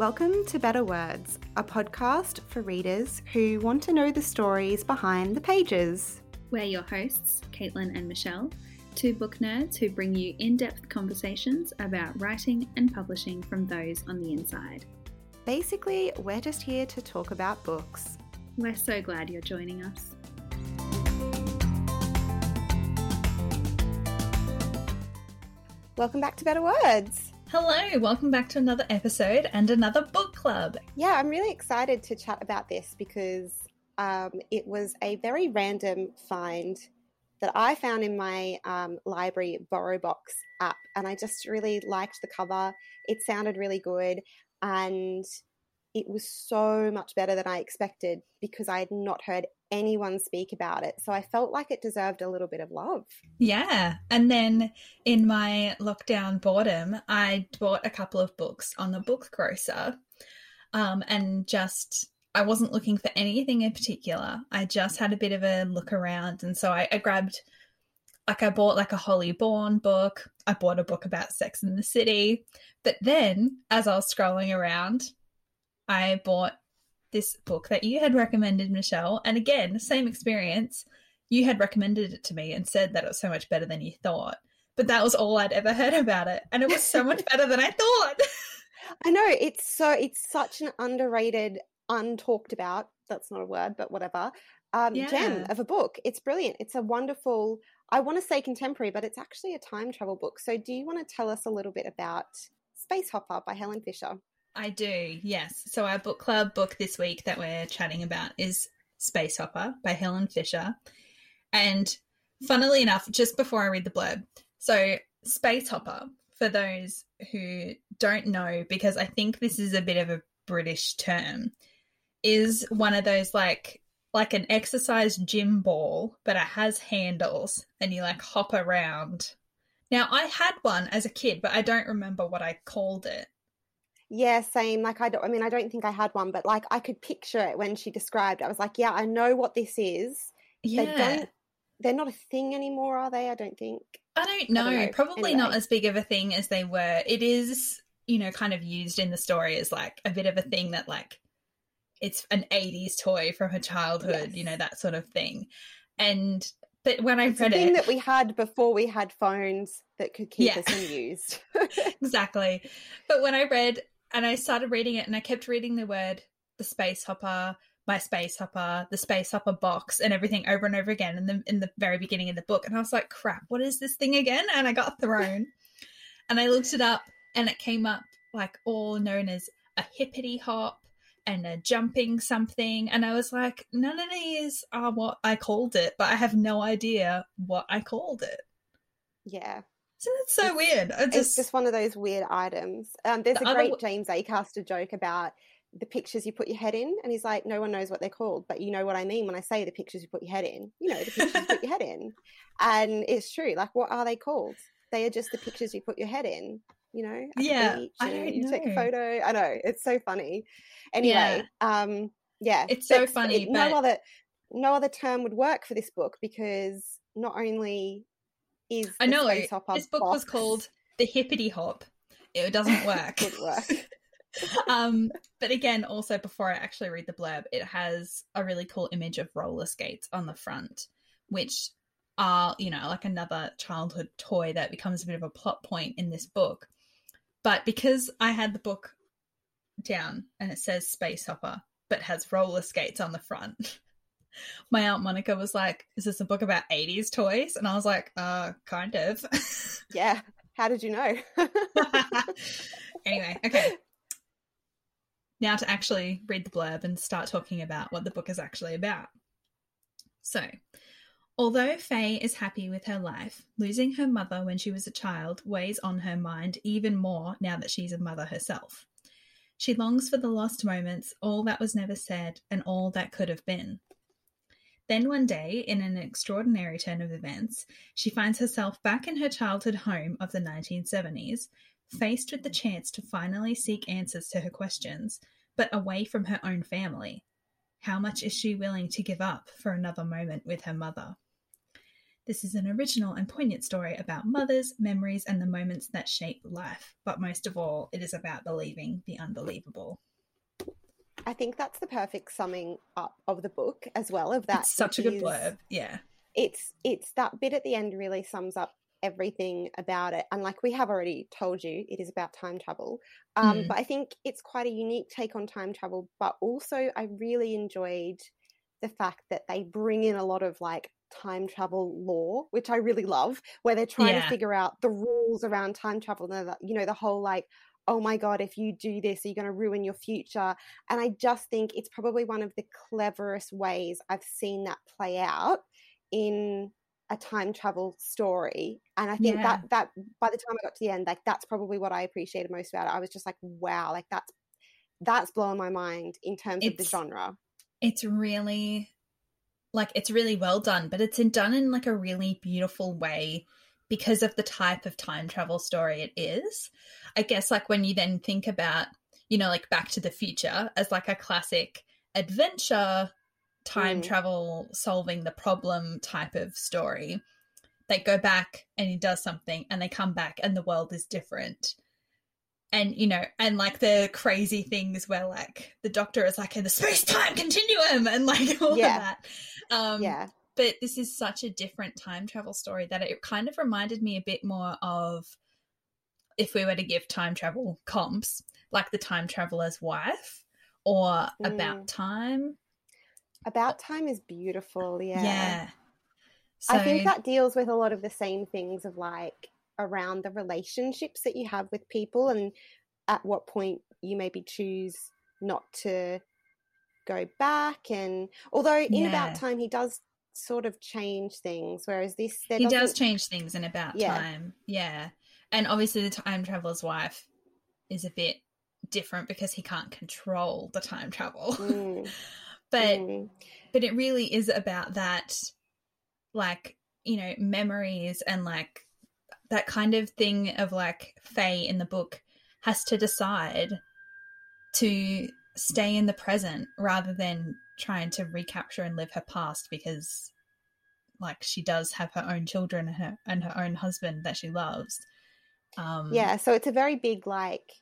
Welcome to Better Words, a podcast for readers who want to know the stories behind the pages. We're your hosts, Caitlin and Michelle, two book nerds who bring you in depth conversations about writing and publishing from those on the inside. Basically, we're just here to talk about books. We're so glad you're joining us. Welcome back to Better Words. Hello, welcome back to another episode and another book club. Yeah, I'm really excited to chat about this because um, it was a very random find that I found in my um, library BorrowBox app, and I just really liked the cover. It sounded really good, and it was so much better than I expected because I had not heard anyone speak about it. So I felt like it deserved a little bit of love. Yeah. And then in my lockdown boredom, I bought a couple of books on the book grocer. Um, and just I wasn't looking for anything in particular. I just had a bit of a look around and so I, I grabbed like I bought like a Holly Bourne book. I bought a book about Sex in the City. But then as I was scrolling around, I bought this book that you had recommended, Michelle. And again, same experience. You had recommended it to me and said that it was so much better than you thought. But that was all I'd ever heard about it. And it was so much better than I thought. I know. It's so, it's such an underrated, untalked about, that's not a word, but whatever, um, yeah. gem of a book. It's brilliant. It's a wonderful, I want to say contemporary, but it's actually a time travel book. So do you want to tell us a little bit about Space Hopper by Helen Fisher? I do, yes. So our book club book this week that we're chatting about is Space Hopper by Helen Fisher. And funnily enough, just before I read the blurb, so Space Hopper, for those who don't know, because I think this is a bit of a British term, is one of those like like an exercise gym ball, but it has handles and you like hop around. Now I had one as a kid, but I don't remember what I called it. Yeah, same. Like I don't. I mean, I don't think I had one, but like I could picture it when she described. I was like, yeah, I know what this is. Yeah. They don't. They're not a thing anymore, are they? I don't think. I don't know. I don't know. Probably anyway. not as big of a thing as they were. It is, you know, kind of used in the story as like a bit of a thing that like it's an 80s toy from her childhood, yes. you know, that sort of thing. And but when I read it's read thing it, that we had before we had phones that could keep yeah. us amused. exactly. But when I read and I started reading it and I kept reading the word the space hopper, my space hopper, the space hopper box, and everything over and over again in the in the very beginning of the book. And I was like, crap, what is this thing again? And I got thrown. and I looked it up and it came up like all known as a hippity hop and a jumping something. And I was like, none of these are what I called it, but I have no idea what I called it. Yeah. Isn't it so it's, weird? Just... It's just one of those weird items. Um, there's the a great other... James Acaster joke about the pictures you put your head in, and he's like, "No one knows what they're called, but you know what I mean when I say the pictures you put your head in. You know the pictures you put your head in, and it's true. Like, what are they called? They are just the pictures you put your head in. You know, yeah, I don't you know. take a photo. I know it's so funny. Anyway, yeah. um, yeah, it's so funny. It, but... No other, no other term would work for this book because not only is I know this book box. was called the Hippity Hop. It doesn't work. Would work. um, but again, also before I actually read the blurb, it has a really cool image of roller skates on the front, which are you know like another childhood toy that becomes a bit of a plot point in this book. But because I had the book down and it says Space Hopper, but has roller skates on the front my aunt Monica was like, "Is this a book about '80s toys?" And I was like, "Uh, kind of." yeah. How did you know? anyway, okay. Now to actually read the blurb and start talking about what the book is actually about. So, although Faye is happy with her life, losing her mother when she was a child weighs on her mind even more now that she's a mother herself. She longs for the lost moments, all that was never said, and all that could have been. Then one day, in an extraordinary turn of events, she finds herself back in her childhood home of the 1970s, faced with the chance to finally seek answers to her questions, but away from her own family. How much is she willing to give up for another moment with her mother? This is an original and poignant story about mothers, memories, and the moments that shape life. But most of all, it is about believing the unbelievable. I think that's the perfect summing up of the book as well. Of that, It's such a good is- blurb. Yeah. It's it's that bit at the end really sums up everything about it. And like we have already told you, it is about time travel. Um, Mm. But I think it's quite a unique take on time travel. But also, I really enjoyed the fact that they bring in a lot of like time travel law, which I really love, where they're trying Yeah. to figure out the rules around time travel. And the- you know, the whole like, oh my God, if you do this, are you going to ruin your future? And I just think it's probably one of the cleverest ways I've seen that play out in a time travel story. And I think Yeah. that that by the time I got to the end, like that's probably what I appreciated most about it. I was just like, wow, like that's that's blowing my mind in terms of the genre. It's really like it's really well done, but it's in, done in like a really beautiful way because of the type of time travel story it is. I guess like when you then think about, you know, like Back to the Future as like a classic adventure time Mm. travel solving the problem type of story. They go back and he does something and they come back and the world is different. And you know, and like the crazy things where like the doctor is like in the space time continuum and like all Yeah. of that. Um yeah. But this is such a different time travel story that it kind of reminded me a bit more of if we were to give time travel comps, like the time traveler's wife or about Mm. time. About time is beautiful, yeah. Yeah. So, I think that deals with a lot of the same things of like around the relationships that you have with people and at what point you maybe choose not to go back and although in Yeah. about time he does sort of change things whereas this he does doesn't- change things in about Yeah. time. Yeah. And obviously the time traveler's wife is a bit different because he can't control the time travel. Mm, but mm, but it really is about that like you know memories and like that kind of thing of like faye in the book has to decide to stay in the present rather than trying to recapture and live her past because like she does have her own children and her and her own husband that she loves. Um yeah so it's a very big like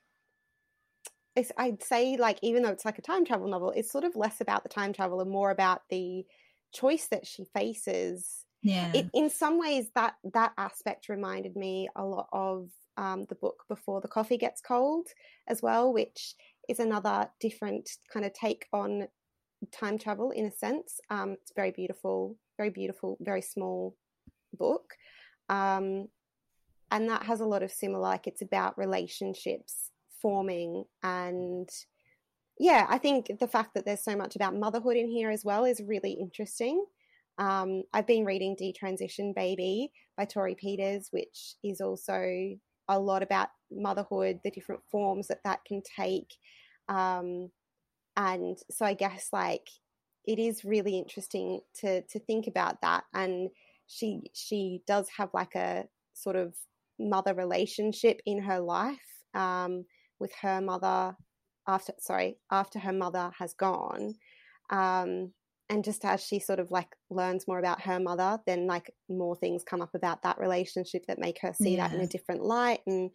it's, i'd say like even though it's like a time travel novel it's sort of less about the time travel and more about the choice that she faces. Yeah. It, in some ways that that aspect reminded me a lot of um, the book before the coffee gets cold as well which is another different kind of take on time travel in a sense. Um, it's very beautiful very beautiful very small book. Um, and that has a lot of similar like it's about relationships forming and yeah i think the fact that there's so much about motherhood in here as well is really interesting. Um, I've been reading Detransition Baby by Torrey Peters, which is also a lot about motherhood, the different forms that that can take. Um, and so I guess like it is really interesting to to think about that. And she she does have like a sort of mother relationship in her life um, with her mother after sorry after her mother has gone. Um, and just as she sort of like learns more about her mother then like more things come up about that relationship that make her see that in a different light and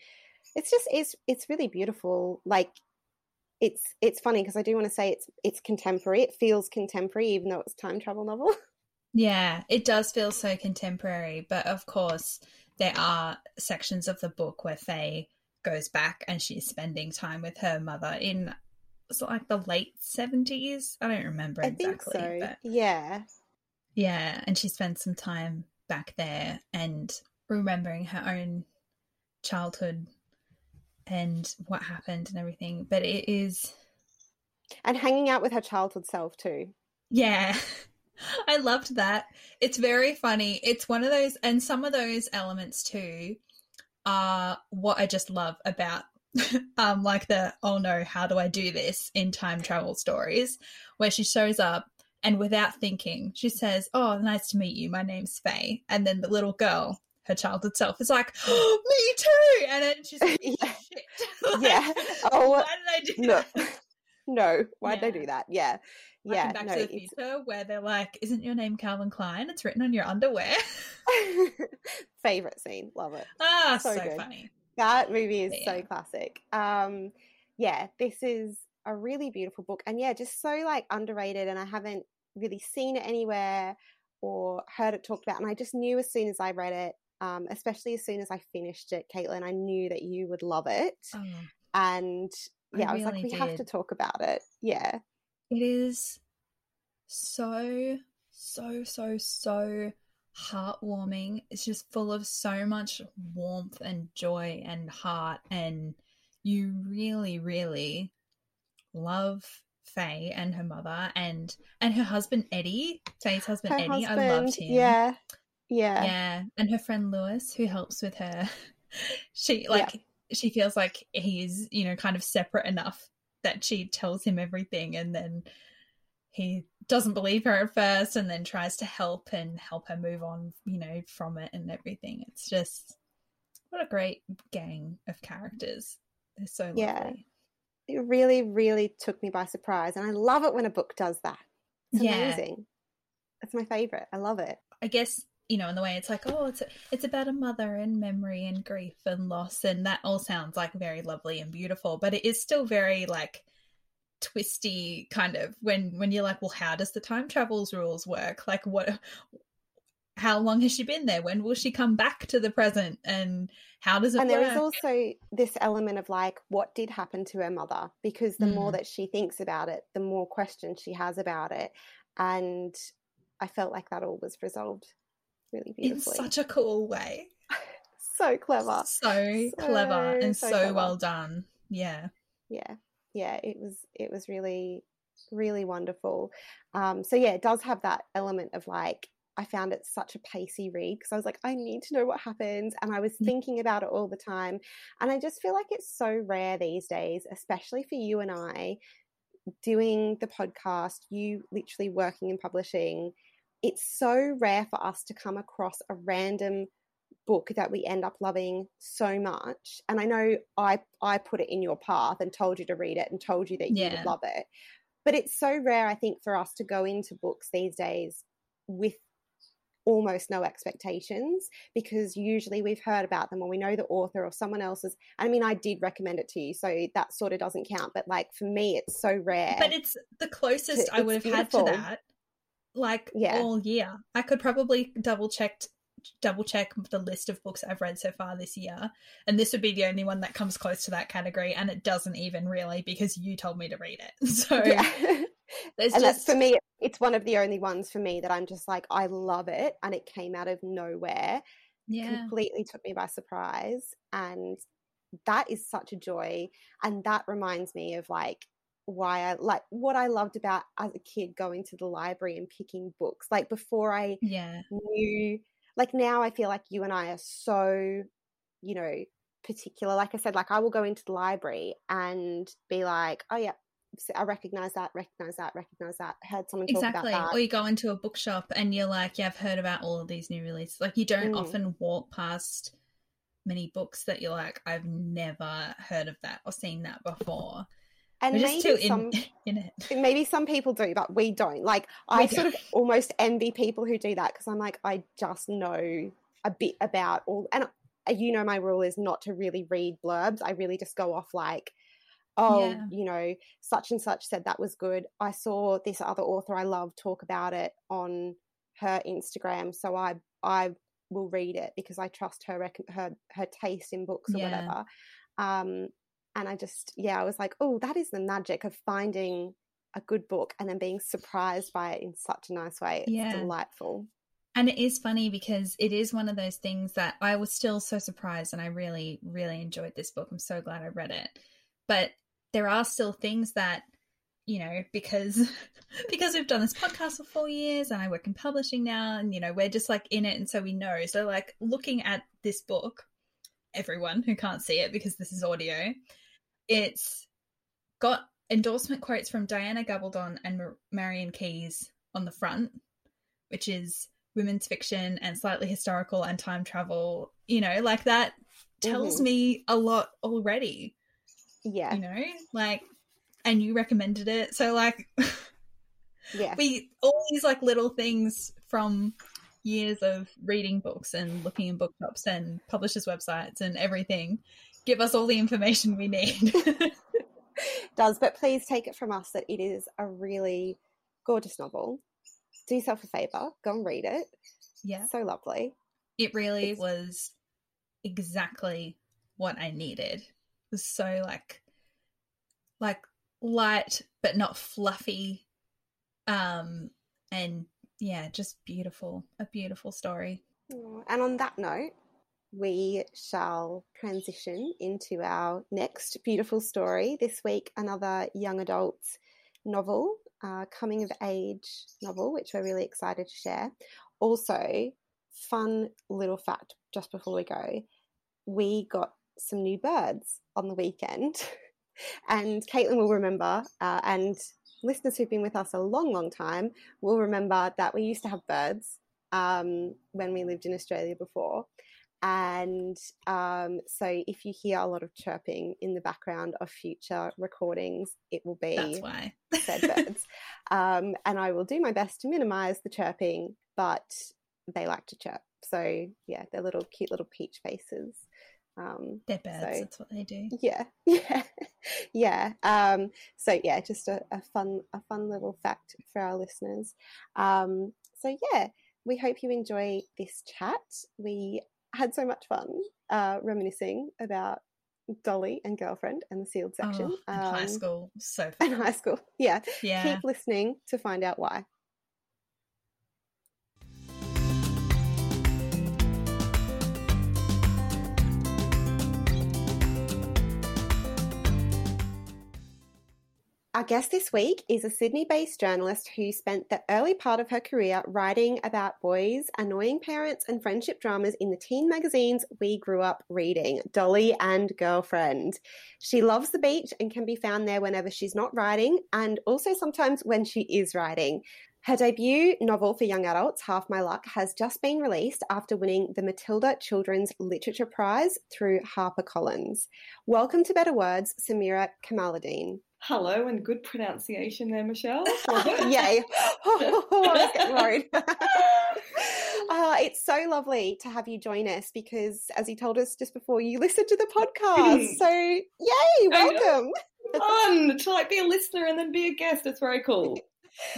it's just it's it's really beautiful like it's it's funny because i do want to say it's it's contemporary. It feels contemporary even though it's a time travel novel. Yeah, it does feel so contemporary, but of course, there are sections of the book where Faye goes back and she's spending time with her mother in was it like the late seventies? I don't remember exactly, so. but yeah. Yeah, and she spends some time back there and remembering her own childhood and what happened and everything. But it is and hanging out with her childhood self too Yeah. I loved that. It's very funny. It's one of those, and some of those elements too are what I just love about, um, like the oh no, how do I do this in time travel stories, where she shows up and without thinking, she says, "Oh, nice to meet you. My name's Faye," and then the little girl, her childhood self, is like, oh, "Me too," and then she's like, Yeah. "Shit, Like, Yeah. Oh, why did I do no that?" no why'd they do that yeah like yeah, Back no, to the it's Future, where they're like, "Isn't your name Calvin Klein? It's written on your underwear." favorite scene. Love it. ah, so, So funny. That movie is But so classic. Um, yeah, this is a really beautiful book, and yeah, just so like underrated. And I haven't really seen it anywhere or heard it talked about. And I just knew as soon as I read it, um, especially as soon as I finished it, Caitlin, I knew that you would love it. Oh, And yeah, I, was like, really we have to talk about it. Yeah, it is so, so, so, so heartwarming. It's just full of so much warmth and joy and heart, and you really, really love Faye and her mother and and her husband Eddie. Faye's husband her Eddie. husband. I loved him. Yeah, yeah, Yeah, and her friend Lewis, who helps with her. She Yeah. like she feels like he is, you know kind of separate enough that she tells him everything, and then he doesn't believe her at first, and then tries to help and help her move on, you know, from it and everything. It's just what a great gang of characters. They're so lovely. Yeah. It really, really took me by surprise, and I love it when a book does that. It's Yeah. amazing. It's my favorite. I love it. I guess you know in the way it's like oh it's it's about a mother and memory and grief and loss and that all sounds like very lovely and beautiful but it is still very like twisty kind of when when you're like well how does the time travels rules work? Like what how long has she been there? When will she come back to the present? And how does it and work there is also this element of like what did happen to her mother? Because the more Mm. that she thinks about it the more questions she has about it. And i felt like that all was resolved really in such a cool way. So clever. So clever and so so, clever. well done. Yeah. Yeah. Yeah it was it was really really wonderful. Um so yeah it does have that element of like i found it such a pacey read because i was like i need to know what happens and i was thinking about it all the time. And i just feel like it's so rare these days especially for you and i doing the podcast you literally working in publishing it's so rare for us to come across a random book that we end up loving so much. And i know i i put it in your path and told you to read it and told you that you Yeah. would love it. But it's so rare i think for us to go into books these days with almost no expectations because usually we've heard about them or we know the author or someone else's. I mean i did recommend it to you so that sort of doesn't count but like for me it's so rare But it's the closest I it's would have had to that, like Yeah. all year. I could probably double checked, double check the list of books I've read so far this year, and this would be the only one that comes close to that category, and it doesn't even really because you told me to read it. So yeah there's and that's just for me it's one of the only ones for me that i'm just like i love it and it came out of nowhere yeah, completely took me by surprise and that is such a joy and that reminds me of like why I like what I loved about as a kid going to the library and picking books like before I yeah, knew like now I feel like you and I are so you know particular like I said like I will go into the library and be like oh yeah I recognize that recognize that recognize that heard someone talk exactly. about that Or you go into a bookshop and you're like, yeah, I've heard about all of these new releases. Like you don't Mm. often walk past many books that you're like, I've never heard of that or seen that before. And maybe some in, in it. maybe some people do, but we don't. Like I We sort of almost envy people who do that because I'm like, I just know a bit about all, and you know, my rule is not to really read blurbs. I really just go off like, oh, Yeah. you know, such and such said that was good. I saw this other author I love talk about it on her Instagram, so I I will read it because I trust her her her taste in books or Yeah. whatever. Um, and I just yeah, I was like, oh, that is the magic of finding a good book and then being surprised by it in such a nice way. It's Yeah. delightful. And it is funny because it is one of those things that I was still so surprised and I really, really enjoyed this book. I'm so glad I read it. But there are still things that, you know, because because we've done this podcast for four years and I work in publishing now and you know, we're just like in it and so we know. So like looking at this book, everyone who can't see it because this is audio, it's got endorsement quotes from Diana Gabaldon and Mar- Marian Keyes on the front, which is women's fiction and slightly historical and time travel, you know, like that tells Mhm. me a lot already, Yeah. you know, like, and you recommended it. So, like, Yeah. We all these like little things from years of reading books and looking in bookshops and publishers' websites and everything give us all the information we need. does, but please take it from us that it is a really gorgeous novel. Do yourself a favor, go and read it. yeah. So lovely. It really It's- was exactly what I needed. It was so like like light but not fluffy. Um and yeah, just beautiful. A beautiful story. And on that note, we shall transition into our next beautiful story. This week, another young adult novel, uh, coming of age novel, which we're really excited to share. Also, fun little fact just before we go we got some new birds on the weekend. And Caitlin will remember, uh, and listeners who've been with us a long, long time will remember that we used to have birds um, when we lived in Australia before. And um, so, if you hear a lot of chirping in the background of future recordings, it will be That's why. said birds. Um, and I will do my best to minimize the chirping, but they like to chirp. So, yeah, they're little cute little peach faces. Um, They're birds, So- that's what they do. yeah, yeah, yeah. Um, so yeah, just a, a fun, a fun little fact for our listeners. Um, so yeah, we hope you enjoy this chat. We had so much fun uh, reminiscing about Dolly and girlfriend and the sealed section Oh, and high um, school. So and fun. high school. Yeah, Yeah. keep listening to find out why. Our guest this week is a Sydney based journalist who spent the early part of her career writing about boys, annoying parents, and friendship dramas in the teen magazines we grew up reading, Dolly and Girlfriend. She loves the beach and can be found there whenever she's not writing, and also sometimes when she is writing. Her debut novel for young adults, Half My Luck, has just been released after winning the Matilda Children's Literature Prize through HarperCollins. Welcome to Better Words, Samira Kamaluddin. Hello and good pronunciation there, Michelle. Yay. I was getting worried. uh, it's so lovely to have you join us because, as you told us just before, you listened to the podcast. So, yay, welcome. Fun to like be a listener and then be a guest. It's very cool.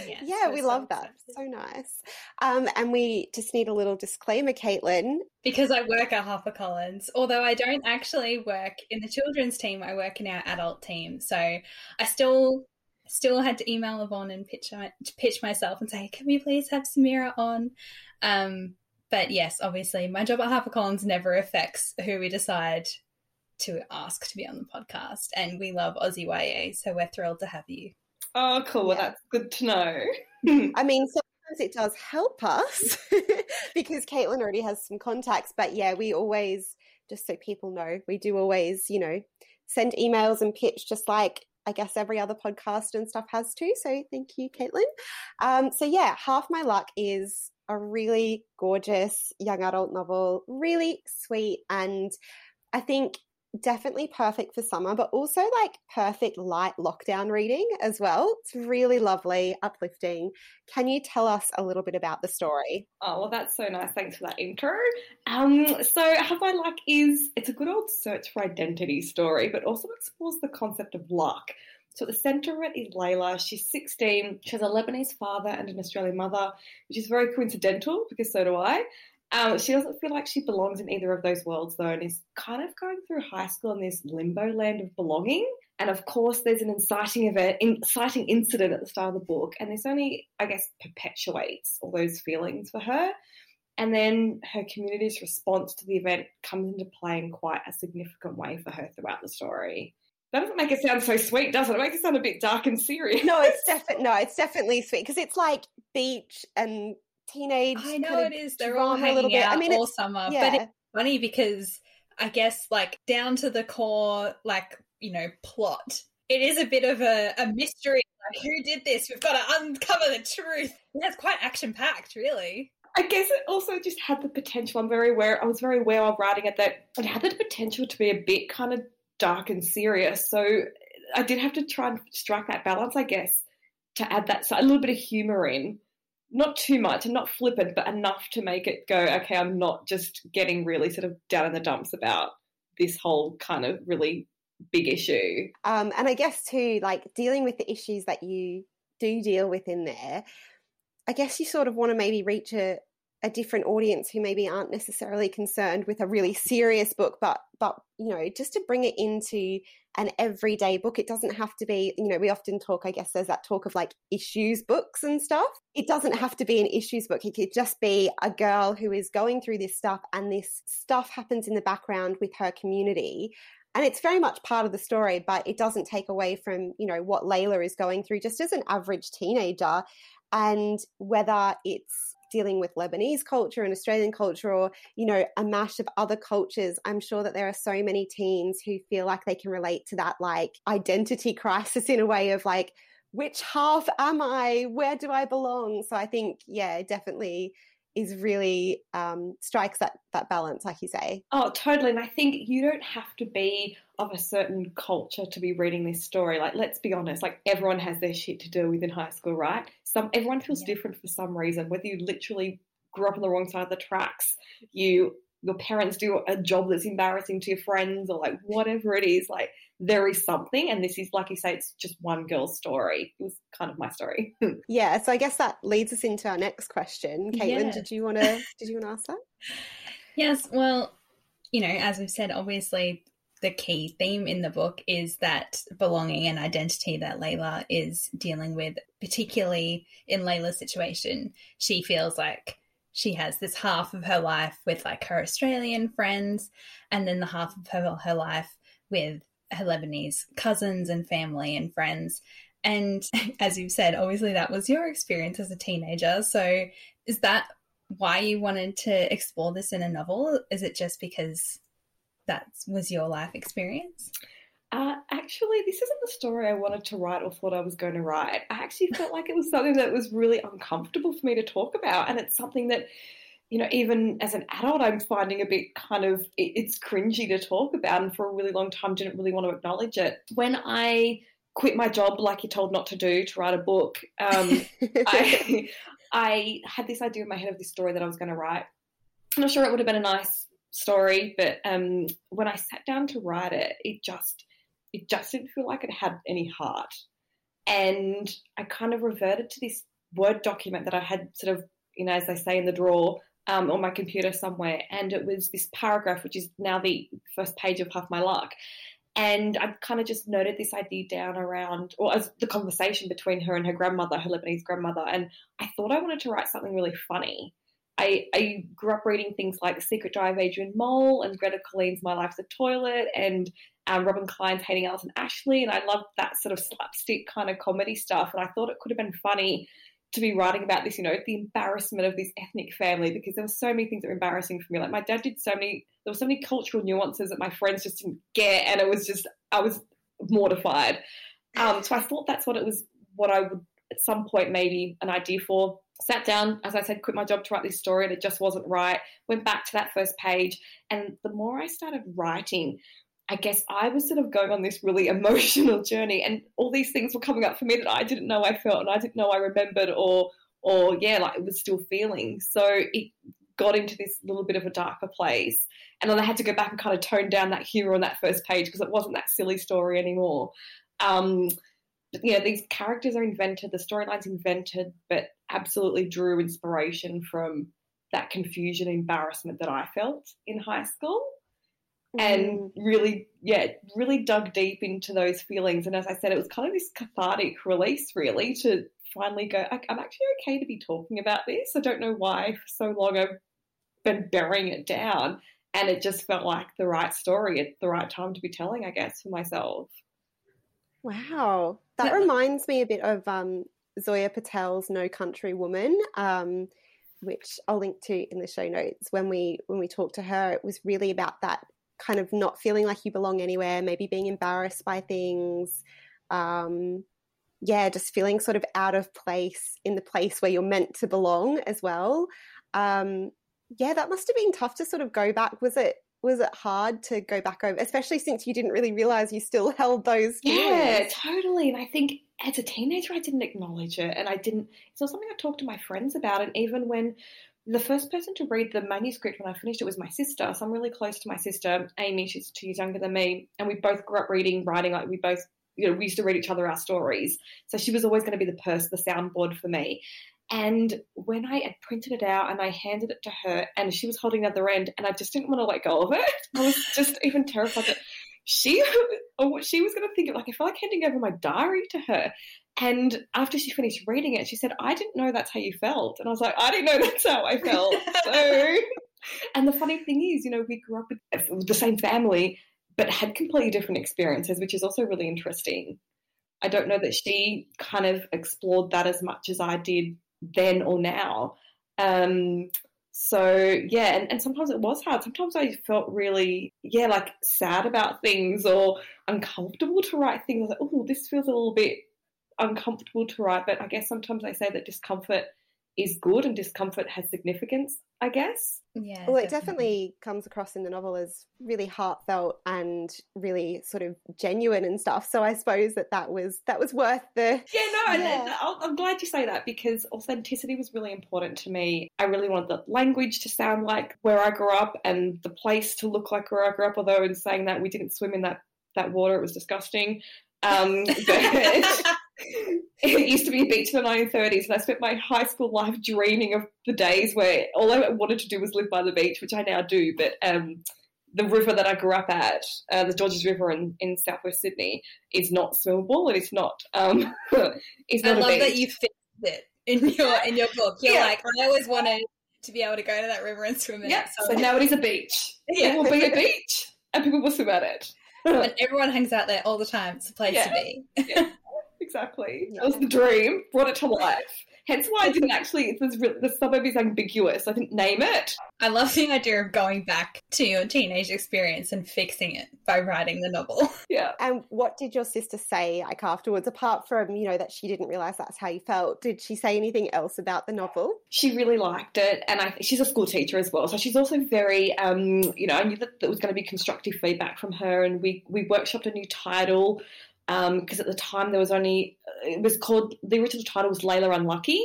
Yes, yeah, we're so love that. excited. So nice. Um, and we just need a little disclaimer, Caitlin. Because I work at HarperCollins, although I don't actually work in the children's team, I work in our adult team. So I still still had to email Yvonne and pitch my, pitch myself and say, "Can we please have Samira on?" Um, but yes, obviously, my job at HarperCollins never affects who we decide to ask to be on the podcast, and we love Aussie YA, so we're thrilled to have you. Oh, cool. Well, Yeah. that's good to know. I mean, sometimes it does help us because Caitlin already has some contacts. But yeah, we always, just so people know, we do always, you know, send emails and pitch just like I guess every other podcast and stuff has too. So thank you, Caitlin. Um, so yeah, Half My Luck is a really gorgeous young adult novel, really sweet, and I think definitely perfect for summer, but also like perfect light lockdown reading as well. It's really lovely, uplifting. Can you tell us a little bit about the story? Oh, well, that's so nice. Thanks for that intro. Um, so, Half My Luck is it's a good old search for identity story, but also explores the concept of luck. So, at the centre of it is Layla. She's 16. She has a Lebanese father and an Australian mother, which is very coincidental because so do I. Um, she doesn't feel like she belongs in either of those worlds, though, and is kind of going through high school in this limbo land of belonging. And of course, there's an inciting event, inciting incident at the start of the book, and this only, I guess, perpetuates all those feelings for her. And then her community's response to the event comes into play in quite a significant way for her throughout the story. That doesn't make it sound so sweet, does it? It makes it sound a bit dark and serious. No, it's definitely no, it's definitely sweet because it's like beach and teenage. I know it is. They're all drama a little hanging bit. out I mean, all summer, yeah. but it's funny because I guess like down to the core, like you know, plot. It is a bit of a, a mystery. Like, who did this? We've got to uncover the truth. Yeah, it's quite action packed, really. I guess it also just had the potential. I'm very aware. I was very aware while writing it that it had the potential to be a bit kind of dark and serious. So I did have to try and strike that balance, I guess, to add that so a little bit of humor in. Not too much and not flippant, but enough to make it go, okay, I'm not just getting really sort of down in the dumps about this whole kind of really big issue. Um, and I guess too, like dealing with the issues that you do deal with in there, I guess you sort of want to maybe reach a, a different audience who maybe aren't necessarily concerned with a really serious book, but but you know, just to bring it into an everyday book. It doesn't have to be, you know, we often talk, I guess there's that talk of like issues books and stuff. It doesn't have to be an issues book. It could just be a girl who is going through this stuff and this stuff happens in the background with her community and it's very much part of the story but it doesn't take away from you know what layla is going through just as an average teenager and whether it's dealing with lebanese culture and australian culture or you know a mash of other cultures i'm sure that there are so many teens who feel like they can relate to that like identity crisis in a way of like which half am i? Where do i belong? So i think yeah definitely is really um, strikes that that balance, like you say. Oh, totally. And I think you don't have to be of a certain culture to be reading this story. Like, let's be honest. Like, everyone has their shit to deal with in high school, right? Some everyone feels yeah. different for some reason. Whether you literally grew up on the wrong side of the tracks, you your parents do a job that's embarrassing to your friends, or like whatever it is. Like, there is something, and this is like you say, it's just one girl's story. It was kind of my story. yeah, so I guess that leads us into our next question. Caitlin, yeah. did you want to did you want to ask that? Yes. Well, you know, as we've said, obviously the key theme in the book is that belonging and identity that Layla is dealing with, particularly in Layla's situation. She feels like she has this half of her life with like her Australian friends, and then the half of her, her life with her Lebanese cousins and family and friends. And as you've said, obviously that was your experience as a teenager. So is that why you wanted to explore this in a novel? Is it just because that was your life experience? Uh, actually, this isn't the story I wanted to write or thought I was going to write. I actually felt like it was something that was really uncomfortable for me to talk about. And it's something that you know, even as an adult, I'm finding a bit kind of it's cringy to talk about, and for a really long time, didn't really want to acknowledge it. When I quit my job, like you're told not to do, to write a book, um, I, I had this idea in my head of this story that I was going to write. I'm not sure it would have been a nice story, but um, when I sat down to write it, it just it just didn't feel like it had any heart, and I kind of reverted to this word document that I had sort of, you know, as they say in the drawer, um, on my computer somewhere, and it was this paragraph, which is now the first page of Half My Luck. And I kind of just noted this idea down around, or as the conversation between her and her grandmother, her Lebanese grandmother. And I thought I wanted to write something really funny. I, I grew up reading things like The Secret Diary of Adrian Mole and Greta Colleen's My Life's a Toilet and um, Robin Klein's Hating Alison Ashley. And I loved that sort of slapstick kind of comedy stuff. And I thought it could have been funny to be writing about this, you know, the embarrassment of this ethnic family because there were so many things that were embarrassing for me. Like my dad did so many, there were so many cultural nuances that my friends just didn't get, and it was just I was mortified. Um, so I thought that's what it was, what I would at some point maybe an idea for. Sat down, as I said, quit my job to write this story, and it just wasn't right. Went back to that first page, and the more I started writing, I guess I was sort of going on this really emotional journey, and all these things were coming up for me that I didn't know I felt and I didn't know I remembered, or or yeah, like it was still feeling. So it got into this little bit of a darker place, and then I had to go back and kind of tone down that humor on that first page because it wasn't that silly story anymore. Um, you know, these characters are invented, the storyline's invented, but absolutely drew inspiration from that confusion, embarrassment that I felt in high school and mm. really, yeah, really dug deep into those feelings. And as I said, it was kind of this cathartic release, really, to finally go, I'm actually okay to be talking about this. I don't know why for so long I've been burying it down. And it just felt like the right story at the right time to be telling, I guess, for myself. Wow. That reminds me a bit of um, Zoya Patel's No Country Woman. Um, which I'll link to in the show notes. When we when we talked to her, it was really about that kind of not feeling like you belong anywhere, maybe being embarrassed by things. Um, yeah, just feeling sort of out of place in the place where you're meant to belong as well. Um, yeah, that must have been tough to sort of go back. Was it was it hard to go back over, especially since you didn't really realize you still held those? Feelings? Yeah, totally. And I think as a teenager, I didn't acknowledge it, and I didn't. It's not something I talked to my friends about. And even when the first person to read the manuscript when I finished it was my sister. So I'm really close to my sister, Amy. She's two years younger than me, and we both grew up reading, writing. Like we both, you know, we used to read each other our stories. So she was always going to be the person, the soundboard for me. And when I had printed it out and I handed it to her, and she was holding the other end, and I just didn't want to let go of it. I was just even terrified that she, or she was going to think of like I felt like handing over my diary to her. And after she finished reading it, she said, I didn't know that's how you felt. And I was like, I didn't know that's how I felt. so, and the funny thing is, you know, we grew up with the same family, but had completely different experiences, which is also really interesting. I don't know that she kind of explored that as much as I did then or now. Um, so yeah, and, and sometimes it was hard. Sometimes I felt really, yeah, like sad about things or uncomfortable to write things. Like, oh, this feels a little bit uncomfortable to write, but I guess sometimes I say that discomfort is good and discomfort has significance, I guess. Yeah. Well, it definitely comes across in the novel as really heartfelt and really sort of genuine and stuff. So I suppose that that was that was worth the Yeah, no, yeah. I'm glad you say that because authenticity was really important to me. I really wanted the language to sound like where I grew up and the place to look like where I grew up, although in saying that we didn't swim in that that water, it was disgusting. Um, but it used to be a beach in the 1930s, and I spent my high school life dreaming of the days where all I wanted to do was live by the beach, which I now do. But um, the river that I grew up at, uh, the Georges River in, in southwest Sydney, is not swimmable, and it's not. Um, it's not I love that you fixed it in your in your book. You're yeah. like, I always wanted to be able to go to that river and swim in yeah. it. So, so now it is a beach. Yeah. It will be a beach, and people will swim at it. and everyone hangs out there all the time. It's a place yeah. to be. Yeah exactly. Yeah. That was the dream. Brought it to life. Hence why I didn't actually. The suburb is ambiguous. I didn't name it. I love the idea of going back to your teenage experience and fixing it by writing the novel. Yeah. And what did your sister say like afterwards? Apart from you know that she didn't realize that's how you felt, did she say anything else about the novel? She really liked it, and I, she's a school teacher as well, so she's also very. Um, you know, I knew that there was going to be constructive feedback from her, and we we workshopped a new title because um, at the time there was only it was called the original title was Layla Unlucky,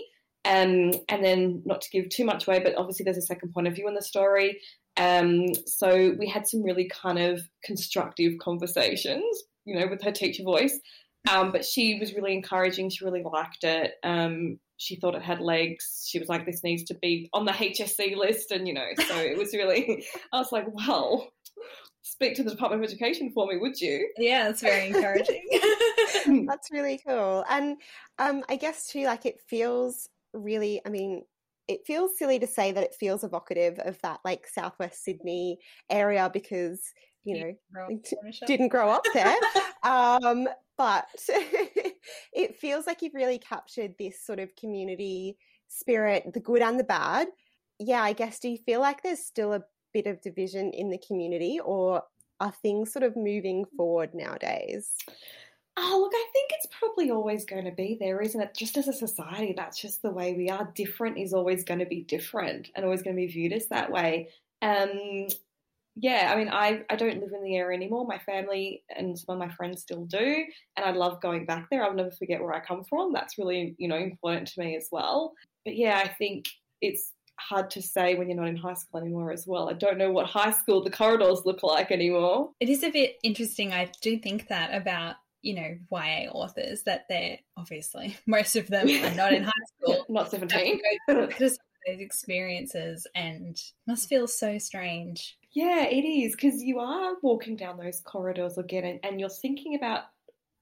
um, and then not to give too much away, but obviously there's a second point of view in the story. Um, so we had some really kind of constructive conversations, you know, with her teacher voice. Um, but she was really encouraging. She really liked it. Um, she thought it had legs. She was like, "This needs to be on the HSC list," and you know, so it was really. I was like, "Well, speak to the Department of Education for me, would you? Yeah, that's very encouraging. that's really cool. And um, I guess too, like it feels really, I mean, it feels silly to say that it feels evocative of that like Southwest Sydney area because, you know, didn't grow up there. um, but it feels like you've really captured this sort of community spirit, the good and the bad. Yeah, I guess, do you feel like there's still a bit of division in the community, or are things sort of moving forward nowadays? Oh, look, I think it's probably always going to be there, isn't it? Just as a society, that's just the way we are. Different is always going to be different and always going to be viewed as that way. Um, yeah, I mean, I, I don't live in the area anymore. My family and some of my friends still do, and I love going back there. I'll never forget where I come from. That's really, you know, important to me as well. But yeah, I think it's hard to say when you're not in high school anymore as well. I don't know what high school the corridors look like anymore. It is a bit interesting. I do think that about you know YA authors that they're obviously most of them are not in high school, not seventeen. Because those experiences and must feel so strange. Yeah, it is because you are walking down those corridors again, and, and you're thinking about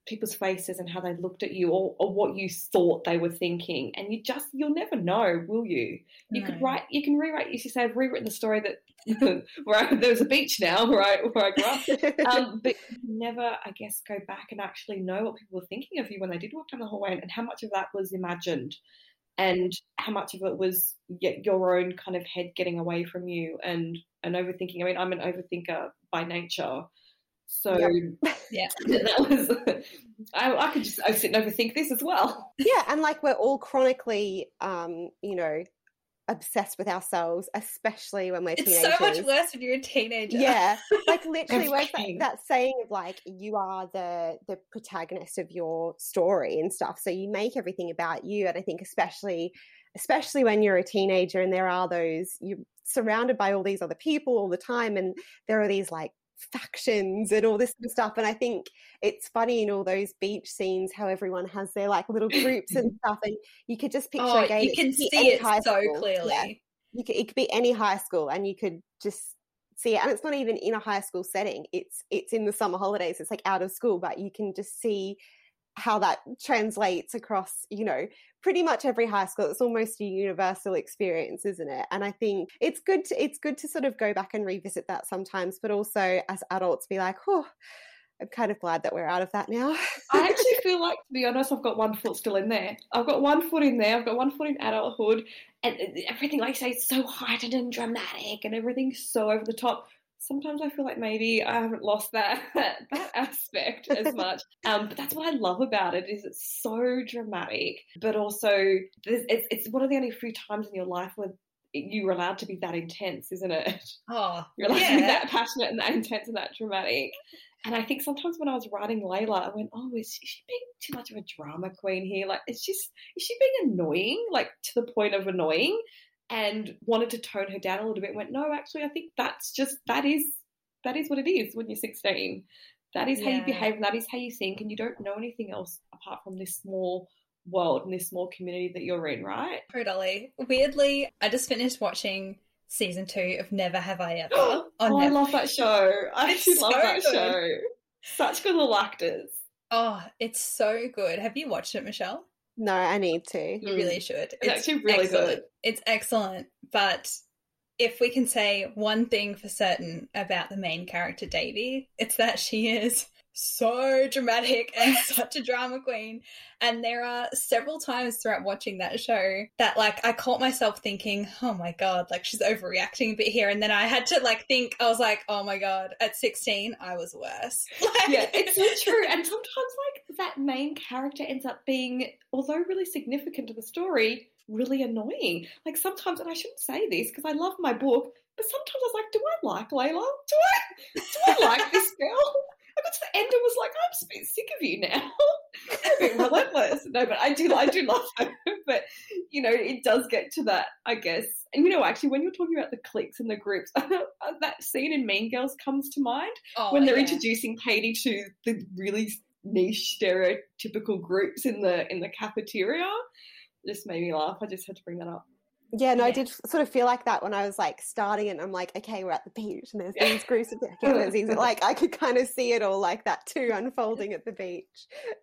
people's faces and how they looked at you or, or, what you thought they were thinking. And you just you'll never know will you? You no. could write you can rewrite you say i've rewritten the story that where I, there was a beach now where I, where I grew up. Um, but you never i guess go back and actually know what people were thinking of you when they did walk down the hallway and, and how much of that was imagined and how much of it was yet your own kind of head getting away from you and and overthinking. I mean i'm an overthinker by nature so yep. yeah, that was. I, I, could just I sit and overthink this as well. Yeah, and like we're all chronically, um, you know, obsessed with ourselves, especially when we're It's teenagers. so much worse when you're a teenager. Yeah, like literally, where's that, that saying of like you are the the protagonist of your story and stuff. So you make everything about you, and I think especially especially when you're a teenager and there are those you're surrounded by all these other people all the time, and there are these like factions and all this sort of stuff. And I think it's funny in all those beach scenes how everyone has their like little groups and stuff, and you could just picture Oh, again. you can see it so school. Yeah clearly. you could, it could be any high school and you could just see it and it's not even in a high school setting it's it's in the summer holidays it's like out of school but you can just see how that translates across you know pretty much every high school it's almost a universal experience isn't it and i think it's good to it's good to sort of go back and revisit that sometimes but also as adults be like oh i'm kind of glad that we're out of that now I actually feel like, to be honest, I've got one foot still in there. I've got one foot in there. I've got one foot in adulthood, and uh, everything, like I say, is so heightened and dramatic, and everything's so over the top. Sometimes I feel like maybe I haven't lost that that aspect as much. Um, but that's what I love about it is it's so dramatic, but also it's, it's one of the only few times in your life where you're allowed to be that intense, isn't it? Oh, You're allowed to be that passionate and that intense and that dramatic. And I think sometimes when I was writing Layla, I went, "Oh, is she, is she being too much of a drama queen here? Like, is she is she being annoying, like to the point of annoying?" And wanted to tone her down a little bit. Went, "No, actually, I think that's just that is that is what it is when you're 16. That is how you behave, and that is how you think, and you don't know anything else apart from this small world and this small community that you're in, right?" Totally. Weirdly, I just finished watching season two of Never Have I Ever oh, I love that show. I actually love that good. show. Such good little actors. Oh, it's so good. Have you watched it, Michelle? No i need to You really mm. should. It's actually really excellent. good. It's excellent. But if we can say one thing for certain about the main character, Devi, it's that she is so dramatic and such a drama queen. And there are several times throughout watching that show that, like, I caught myself thinking, oh my God, like she's overreacting a bit here. And then I had to, like, think, I was like, oh my God, at 16, I was worse. Like- Yeah, it's so true. And sometimes, like, that main character ends up being, although really significant to the story, really annoying. Like, sometimes, and I shouldn't say this because I love my book, but sometimes I was like, do I like Layla? Do I, do I like this girl? I got to the end and was like, I'm a bit sick of you now. A bit relentless. No, but I do, I do love her. But you know, it does get to that, I guess. And you know, actually, when you're talking about the cliques and the groups, uh, that scene in Mean Girls comes to mind Oh, when they're yeah. introducing Cady to the really niche stereotypical groups in the in the cafeteria. It just made me laugh. I just had to bring that up. Yeah, no, I did sort of feel like that when I was like starting it. And I'm like, okay, we're at the beach, and there's Yeah. these groups of there's these, like I could kind of see it all like that too unfolding at the beach.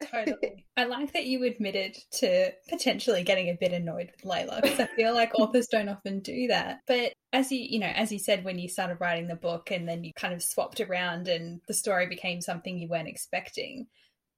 Totally. I like that you admitted to potentially getting a bit annoyed with Layla because I feel like authors don't often do that. But as you, you know, as you said when you started writing the book and then you kind of swapped around and the story became something you weren't expecting.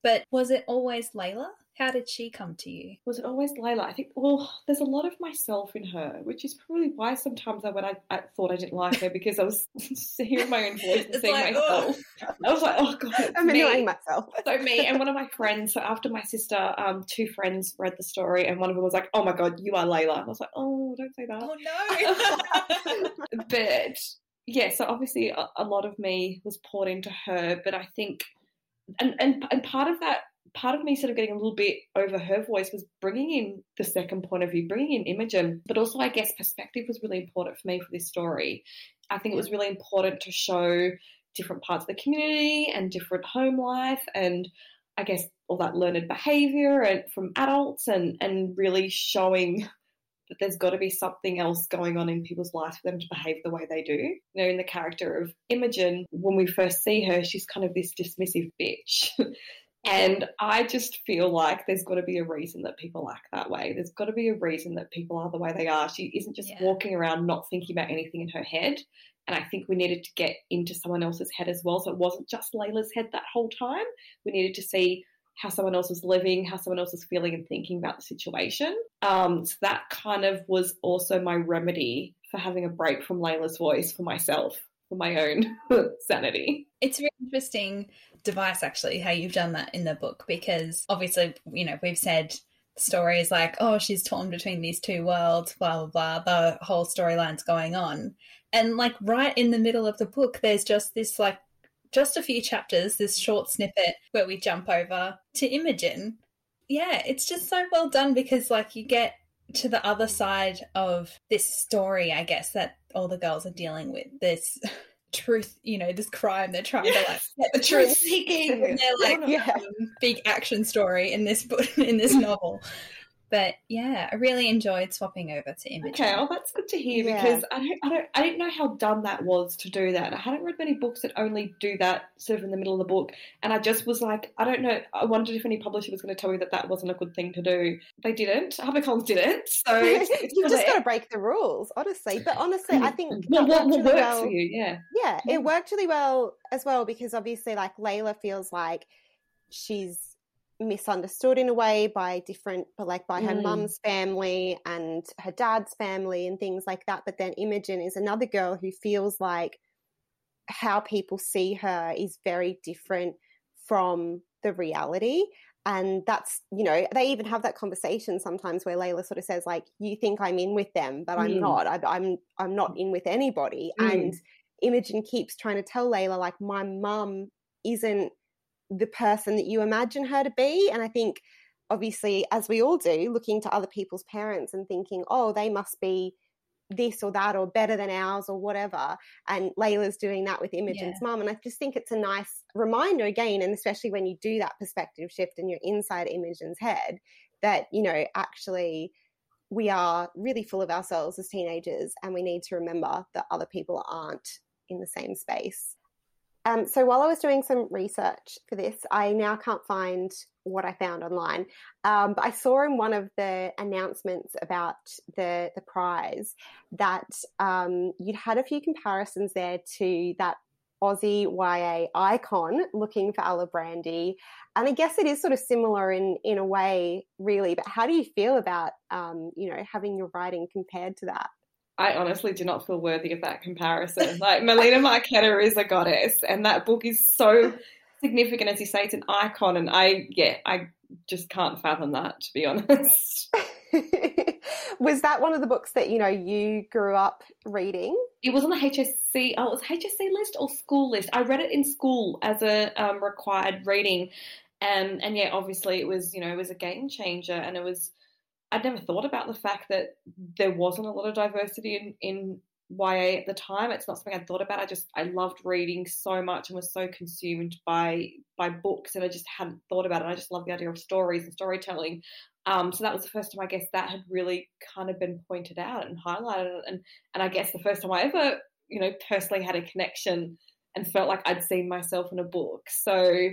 But was it always Layla? How did she come to you? Was it always Layla? I think. Well, there's a lot of myself in her, which is probably why sometimes I when I, I thought I didn't like her because I was hearing my own voice and It's seeing like, myself. I was like, oh god, it's I'm me. annoying myself. so me and one of my friends. So after my sister, um, two friends read the story, and one of them was like, "Oh my god, you are Layla." And I was like, "Oh, don't say that." Oh no. but yeah, so obviously a, a lot of me was poured into her, but I think, and, and and part of that, part of me sort of getting a little bit over her voice was bringing in the second point of view, bringing in Imogen, but also I guess perspective was really important for me for this story. I think it was really important to show different parts of the community and different home life and I guess all that learned behavior and from adults and and really showing that there's got to be something else going on in people's lives for them to behave the way they do. You know, in the character of Imogen, when we first see her, she's kind of this dismissive bitch. and I just feel like there's got to be a reason that people act that way. There's got to be a reason that people are the way they are. She isn't just Yeah. walking around not thinking about anything in her head. And I think we needed to get into someone else's head as well. So it wasn't just Layla's head that whole time. We needed to see how someone else was living, how someone else was feeling and thinking about the situation. Um, so that kind of was also my remedy for having a break from Layla's voice for myself, for my own sanity. It's a really interesting device, actually, how you've done that in the book, because obviously, you know, we've said stories like, oh, she's torn between these two worlds, blah, blah, blah. The whole storyline's going on. And like right in the middle of the book, there's just this like, just a few chapters, this short snippet where we jump over to Imogen. Yeah, it's just so well done because like you get to the other side of this story, I guess, that all the girls are dealing with. This truth, you know, this crime they're trying to like get the truth seeking. they're like Yeah. um, big action story in this book in this novel. But yeah, I really enjoyed swapping over to Imogen. Okay, well oh, that's good to hear Yeah. because I don't, I don't, I didn't know how done that was to do that. I hadn't read many books that only do that sort of in the middle of the book, and I just was like, I don't know. I wondered if any publisher was going to tell me that that wasn't a good thing to do. They didn't. HarperCollins didn't. So You've just got to break the rules, honestly. But honestly, I think Well, it what, worked what really works well. for you? Yeah. Yeah, Yeah. it mm. worked really well as well because obviously, like Layla feels like she's misunderstood in a way by different, but like by her Mm. mum's family and her dad's family and things like that. But then Imogen is another girl who feels like how people see her is very different from the reality. And that's, you know, they even have that conversation sometimes where Layla sort of says, like, you think I'm in with them, but I'm Mm. not. I, I'm I'm not in with anybody. Mm. And Imogen keeps trying to tell Layla, like, my mum isn't the person that you imagine her to be. And I think, obviously, as we all do, looking to other people's parents and thinking, oh, they must be this or that or better than ours or whatever. And Layla's doing that with Imogen's mum. And I just think it's a nice reminder again, and especially when you do that perspective shift and you're inside Imogen's head, that, you know, actually we are really full of ourselves as teenagers and we need to remember that other people aren't in the same space. Um, so while I was doing some research for this, I now can't find what I found online. Um, but I saw in one of the announcements about the the prize that um, you'd had a few comparisons there to that Aussie YA icon looking for Alibrandi, and I guess it is sort of similar in in a way, really. But how do you feel about um, you know having your writing compared to that? I honestly do not feel worthy of that comparison. Like Melina Marchetta is a goddess, and that book is so significant, as you say, it's an icon. And I, yeah, I just can't fathom that, to be honest. was that one of the books that you know you grew up reading? It was on the HSC, oh, it was HSC list or school list. I read it in school as a um, required reading, and and yeah, obviously it was you know it was a game changer, and it was. I'd never thought about the fact that there wasn't a lot of diversity in, in YA at the time. It's not something I'd thought about. I just I loved reading so much and was so consumed by by books, and I just hadn't thought about it. I just love the idea of stories and storytelling. Um, so that was the first time I guess that had really kind of been pointed out and highlighted, and and I guess the first time I ever you know personally had a connection and felt like I'd seen myself in a book. So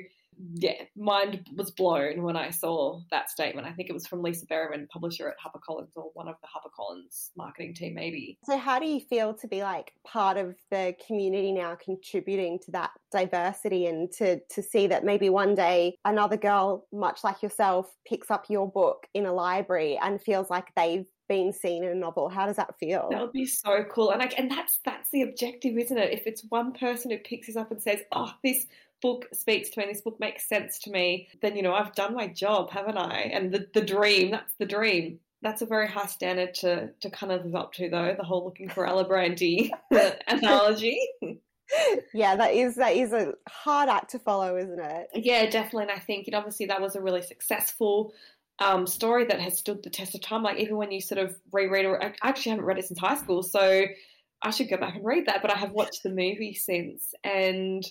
yeah, mind was blown when I saw that statement. I think it was from Lisa Berryman, publisher at HarperCollins, or one of the HarperCollins marketing team, maybe. So, how do you feel to be like part of the community now, contributing to that diversity, and to to see that maybe one day another girl, much like yourself, picks up your book in a library and feels like they've been seen in a novel? How does that feel? That would be so cool, and like, and that's that's the objective, isn't it? If it's one person who picks this up and says, "Oh, this book speaks to me, this book makes sense to me," then you know I've done my job, haven't I? And the the dream, that's the dream. That's a very high standard to to kind of live up to, though. The whole looking for Alibrandi analogy. yeah, that is that is a hard act to follow, isn't it? Yeah, definitely. And I think, and obviously, that was a really successful um, story that has stood the test of time. Like even when you sort of reread, or I actually haven't read it since high school, so I should go back and read that. But I have watched the movie since, and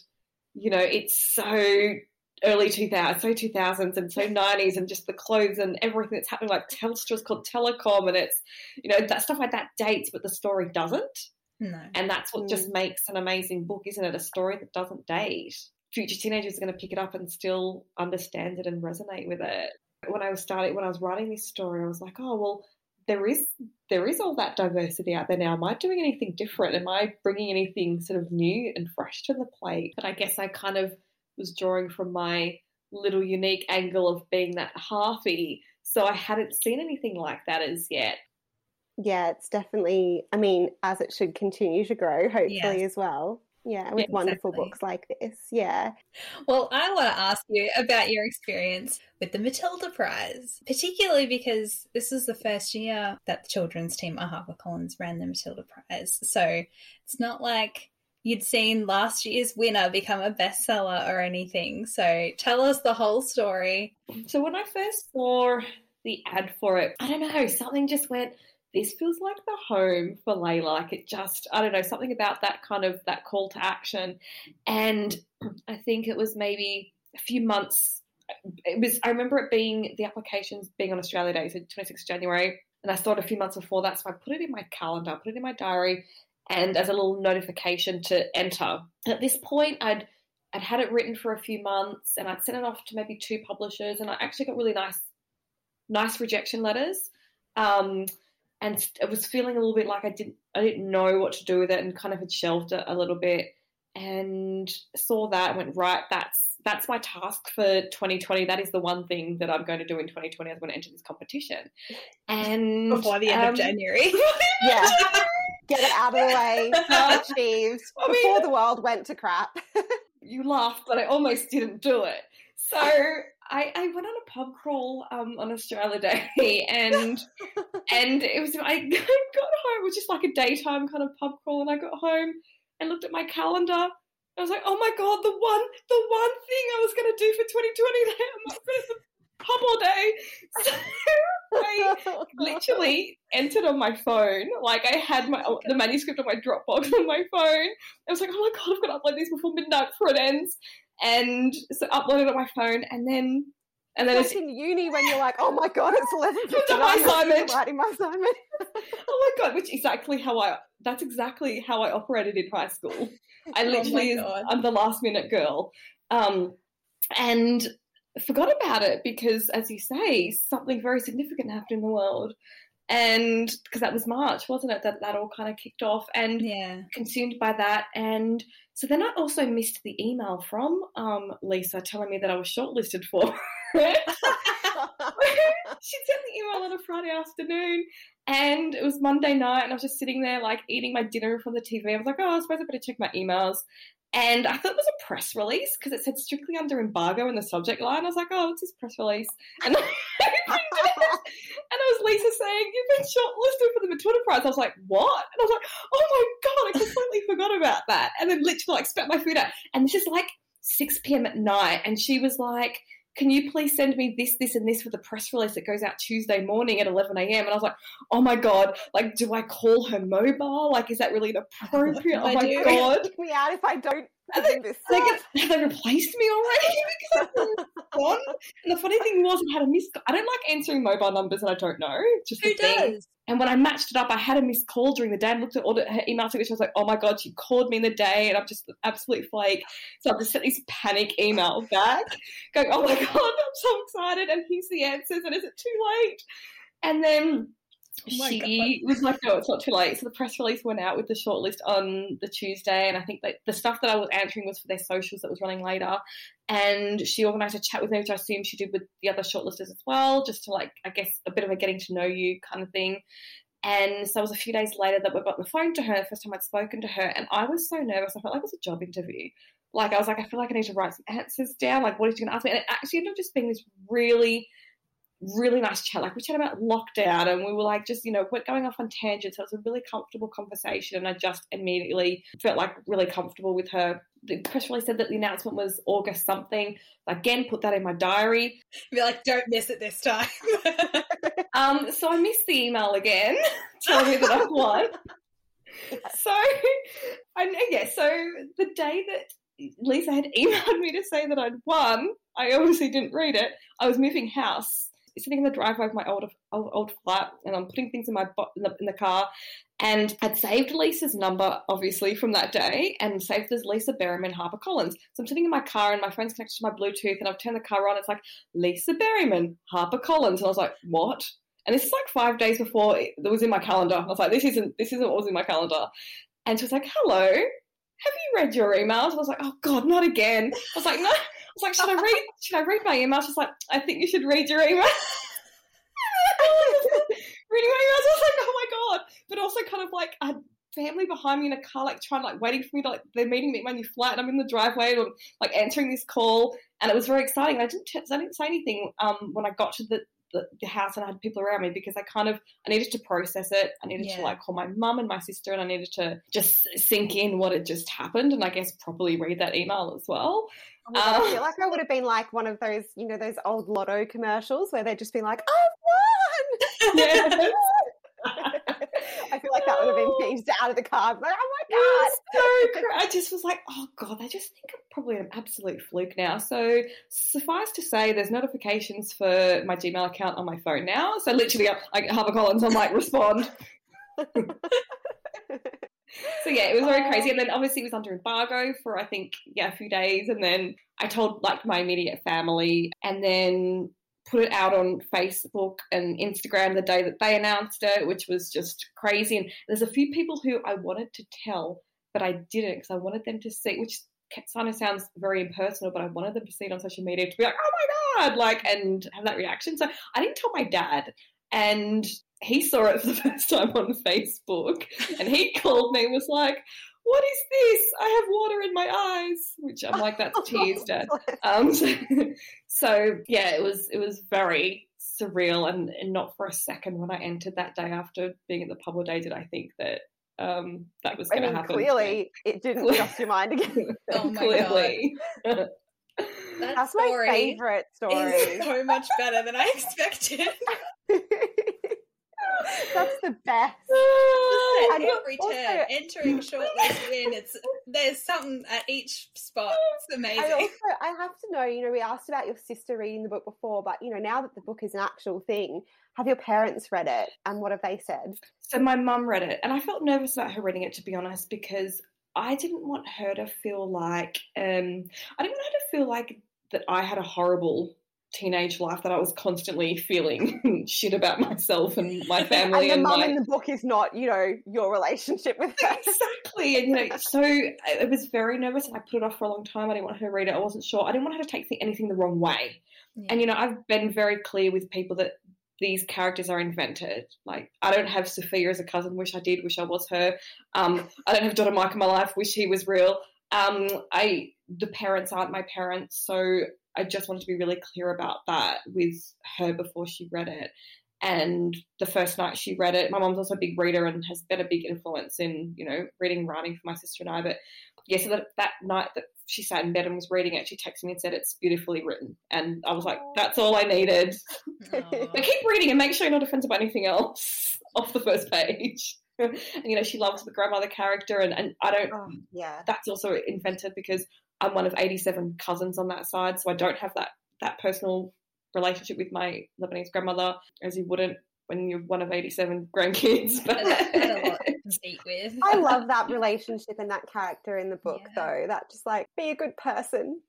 you know, it's so early 2000s, so 2000s and so 90s, and just the clothes and everything that's happening. Like Telstra's called Telecom, and it's you know that stuff like that dates, but the story doesn't. No. And that's what Mm. just makes an amazing book, isn't it? A story that doesn't date. Future teenagers are going to pick it up and still understand it and resonate with it. When I was starting, when I was writing this story, I was like, oh well, there is there is all that diversity out there now. Am I doing anything different? Am I bringing anything sort of new and fresh to the plate? But I guess I kind of was drawing from my little unique angle of being that halfie. So I hadn't seen anything like that as yet. Yeah, it's definitely. I mean, as it should continue to grow, hopefully Yes. as well. Yeah, with Yeah, wonderful exactly. books like this. Yeah. Well, I want to ask you about your experience with the Matilda Prize, particularly because this is the first year that the children's team at HarperCollins ran the Matilda Prize. So it's not like you'd seen last year's winner become a bestseller or anything. So tell us the whole story. So when I first saw the ad for it, I don't know, something just went, this feels like the home for Layla. Like it just, I don't know, something about that kind of that call to action. And I think it was maybe a few months. It was. I remember it being the applications being on Australia Day, so 26th January, and I it a few months before that. So I put it in my calendar, I put it in my diary, and as a little notification to enter. At this point, I'd I'd had it written for a few months, and I'd sent it off to maybe two publishers, and I actually got really nice nice rejection letters. Um, and it was feeling a little bit like I didn't I didn't know what to do with it and kind of had shelved it a little bit and saw that and went right that's that's my task for 2020 that is the one thing that I'm going to do in 2020 I'm going to enter this competition and Before the end um, of January. Yeah. Get it out of the way. Achieved. I mean- Before the world went to crap. you laughed, but I almost didn't do it. So I, I went on a pub crawl um, on Australia Day, and and it was I got home. It was just like a daytime kind of pub crawl, and I got home and looked at my calendar. I was like, oh my god, the one the one thing I was going to do for 2020 that I'm not going to pub all day. So I literally entered on my phone. Like I had my the manuscript on my Dropbox on my phone. I was like, oh my god, I've got to upload this before midnight before it ends. And so uploaded it on my phone, and then and then Like it's, in uni when you're like, oh my god, it's eleven done my assignment. Writing my assignment. oh my god, which exactly how I that's exactly how I operated in high school. I Oh literally God. I'm the last minute girl. Um, and forgot about it because as you say, something very significant happened in the world. And because that was March, wasn't it? That that all kind of kicked off and yeah. consumed by that. And so then I also missed the email from um, Lisa telling me that I was shortlisted for it. she sent the email on a Friday afternoon, and it was Monday night, and I was just sitting there like eating my dinner from the TV. I was like, oh, I suppose I better check my emails. And I thought it was a press release because it said strictly under embargo in the subject line. I was like, oh, it's this press release. And I and it was Lisa saying, You've been shortlisted for the Matilda Prize. I was like, What? And I was like, Oh my God, I completely forgot about that. And then literally like spat my food out. And this is like 6 p.m. at night. And she was like, can you please send me this, this, and this for the press release that goes out Tuesday morning at 11 a.m.? And I was like, oh my God, like, do I call her mobile? Like, is that really inappropriate? oh my do. God. Me out if I don't And they, this. they, get, have they replaced me already? because I'm gone. And the funny thing was, I had a missed. I don't like answering mobile numbers and I don't know. Just Who a thing. does? And when I matched it up, I had a missed call during the day and looked at all the, her email signature. I was like, oh my God, she called me in the day and I'm just an absolute flake. So I've just sent this panic email back going, oh my God, I'm so excited. And here's the answers. And is it too late? And then Oh she was like, no, it's not too late. So the press release went out with the shortlist on the Tuesday. And I think that the stuff that I was answering was for their socials that was running later. And she organised a chat with me, which I assume she did with the other shortlisters as well, just to like, I guess, a bit of a getting to know you kind of thing. And so it was a few days later that we got the phone to her, the first time I'd spoken to her. And I was so nervous. I felt like it was a job interview. Like, I was like, I feel like I need to write some answers down. Like, what is she going to ask me? And it actually ended up just being this really, really nice chat. Like, we chat about lockdown and we were like, just, you know, we're going off on tangents. So it was a really comfortable conversation. And I just immediately felt like really comfortable with her. The press release said that the announcement was August something. Again, put that in my diary. Be like, don't miss it this time. Um, so I missed the email again, telling me that I've won. So, I know, yeah, so the day that Lisa had emailed me to say that I'd won, I obviously didn't read it. I was moving house, sitting in the driveway of my old old, flat, and I'm putting things in my in the, in the car. And I'd saved Lisa's number, obviously, from that day, and saved as Lisa Berryman Harper Collins. So I'm sitting in my car, and my phone's connected to my Bluetooth, and I've turned the car on. It's like Lisa Berryman Harper Collins, and I was like, "What?" And this is like five days before it was in my calendar. I was like, "This isn't this isn't what was in my calendar." And she was like, "Hello, have you read your emails?" I was like, "Oh God, not again." I was like, "No." I was like, "Should I read? Should I read my email? She's like, "I think you should read your email. reading my emails, I was like, "Oh my God!" But also kind of like I family behind me in a car, like trying, like waiting for me to, like, they're meeting me at my new flat, and I'm in the driveway, and I'm, like answering this call, and it was very exciting. I didn't, I didn't say anything um, when I got to the, the, the, house and I had people around me because I kind of I needed to process it. I needed yeah. to like call my mum and my sister, and I needed to just sink in what had just happened, and I guess properly read that email as well. Oh God, I feel um, like I would have been like one of those, you know, those old lotto commercials where they'd just be like, I've won!" Yeah. I feel like that would have been oh. changed out of the car. Like, oh my god! So I just was like, oh god, I just think I'm probably an absolute fluke now. So suffice to say, there's notifications for my Gmail account on my phone now. So literally, like HarperCollins, I'm like, respond. so yeah, it was very crazy. And then obviously it was under embargo for I think yeah a few days, and then I told like my immediate family, and then put it out on Facebook and Instagram the day that they announced it, which was just crazy. And there's a few people who I wanted to tell, but I didn't because I wanted them to see, which kind of sounds very impersonal, but I wanted them to see it on social media to be like, oh my God, like, and have that reaction. So I didn't tell my dad. And he saw it for the first time on Facebook and he called me and was like, what is this? I have water in my eyes, which I'm like, that's tears, Dad. Um, so, so, yeah, it was it was very surreal, and, and, not for a second when I entered that day after being at the pub all day did I think that um, that was going to happen. Clearly, it didn't cross your mind again. oh my clearly. god. That That's my favorite story. Is so much better than I expected. That's the best. and every also, turn, entering shortlist win. It's there's something at each spot. It's amazing. I also I have to know. You know, we asked about your sister reading the book before, but you know, now that the book is an actual thing, have your parents read it, and what have they said? So my mum read it, and I felt nervous about her reading it, to be honest, because I didn't want her to feel like um, I didn't want her to feel like that I had a horrible teenage life that I was constantly feeling shit about myself and my family. and the mum my... in the book is not, you know, your relationship with her. Exactly. And, you know, so I was very nervous and I put it off for a long time. I didn't want her to read it. I wasn't sure. I didn't want her to take anything the wrong way. Yeah. And, you know, I've been very clear with people that these characters are invented. Like, I don't have Sophia as a cousin, wish I did, wish I was her. Um, I don't have Daughter Mike in my life, wish he was real. Um, I the parents aren't my parents, so I just wanted to be really clear about that with her before she read it. And the first night she read it, my mom's also a big reader and has been a big influence in, you know, reading and writing for my sister and I. But yeah, so that, that night that she sat in bed and was reading it, she texted me and said, It's beautifully written. And I was like, That's all I needed. but keep reading and make sure you're not offended by anything else off the first page. and you know, she loves the grandmother character, and, and I don't, oh, yeah, that's also invented because I'm one of 87 cousins on that side, so I don't have that that personal relationship with my Lebanese grandmother, as you wouldn't when you're one of 87 grandkids. But I love that relationship and that character in the book, yeah. though. That just like be a good person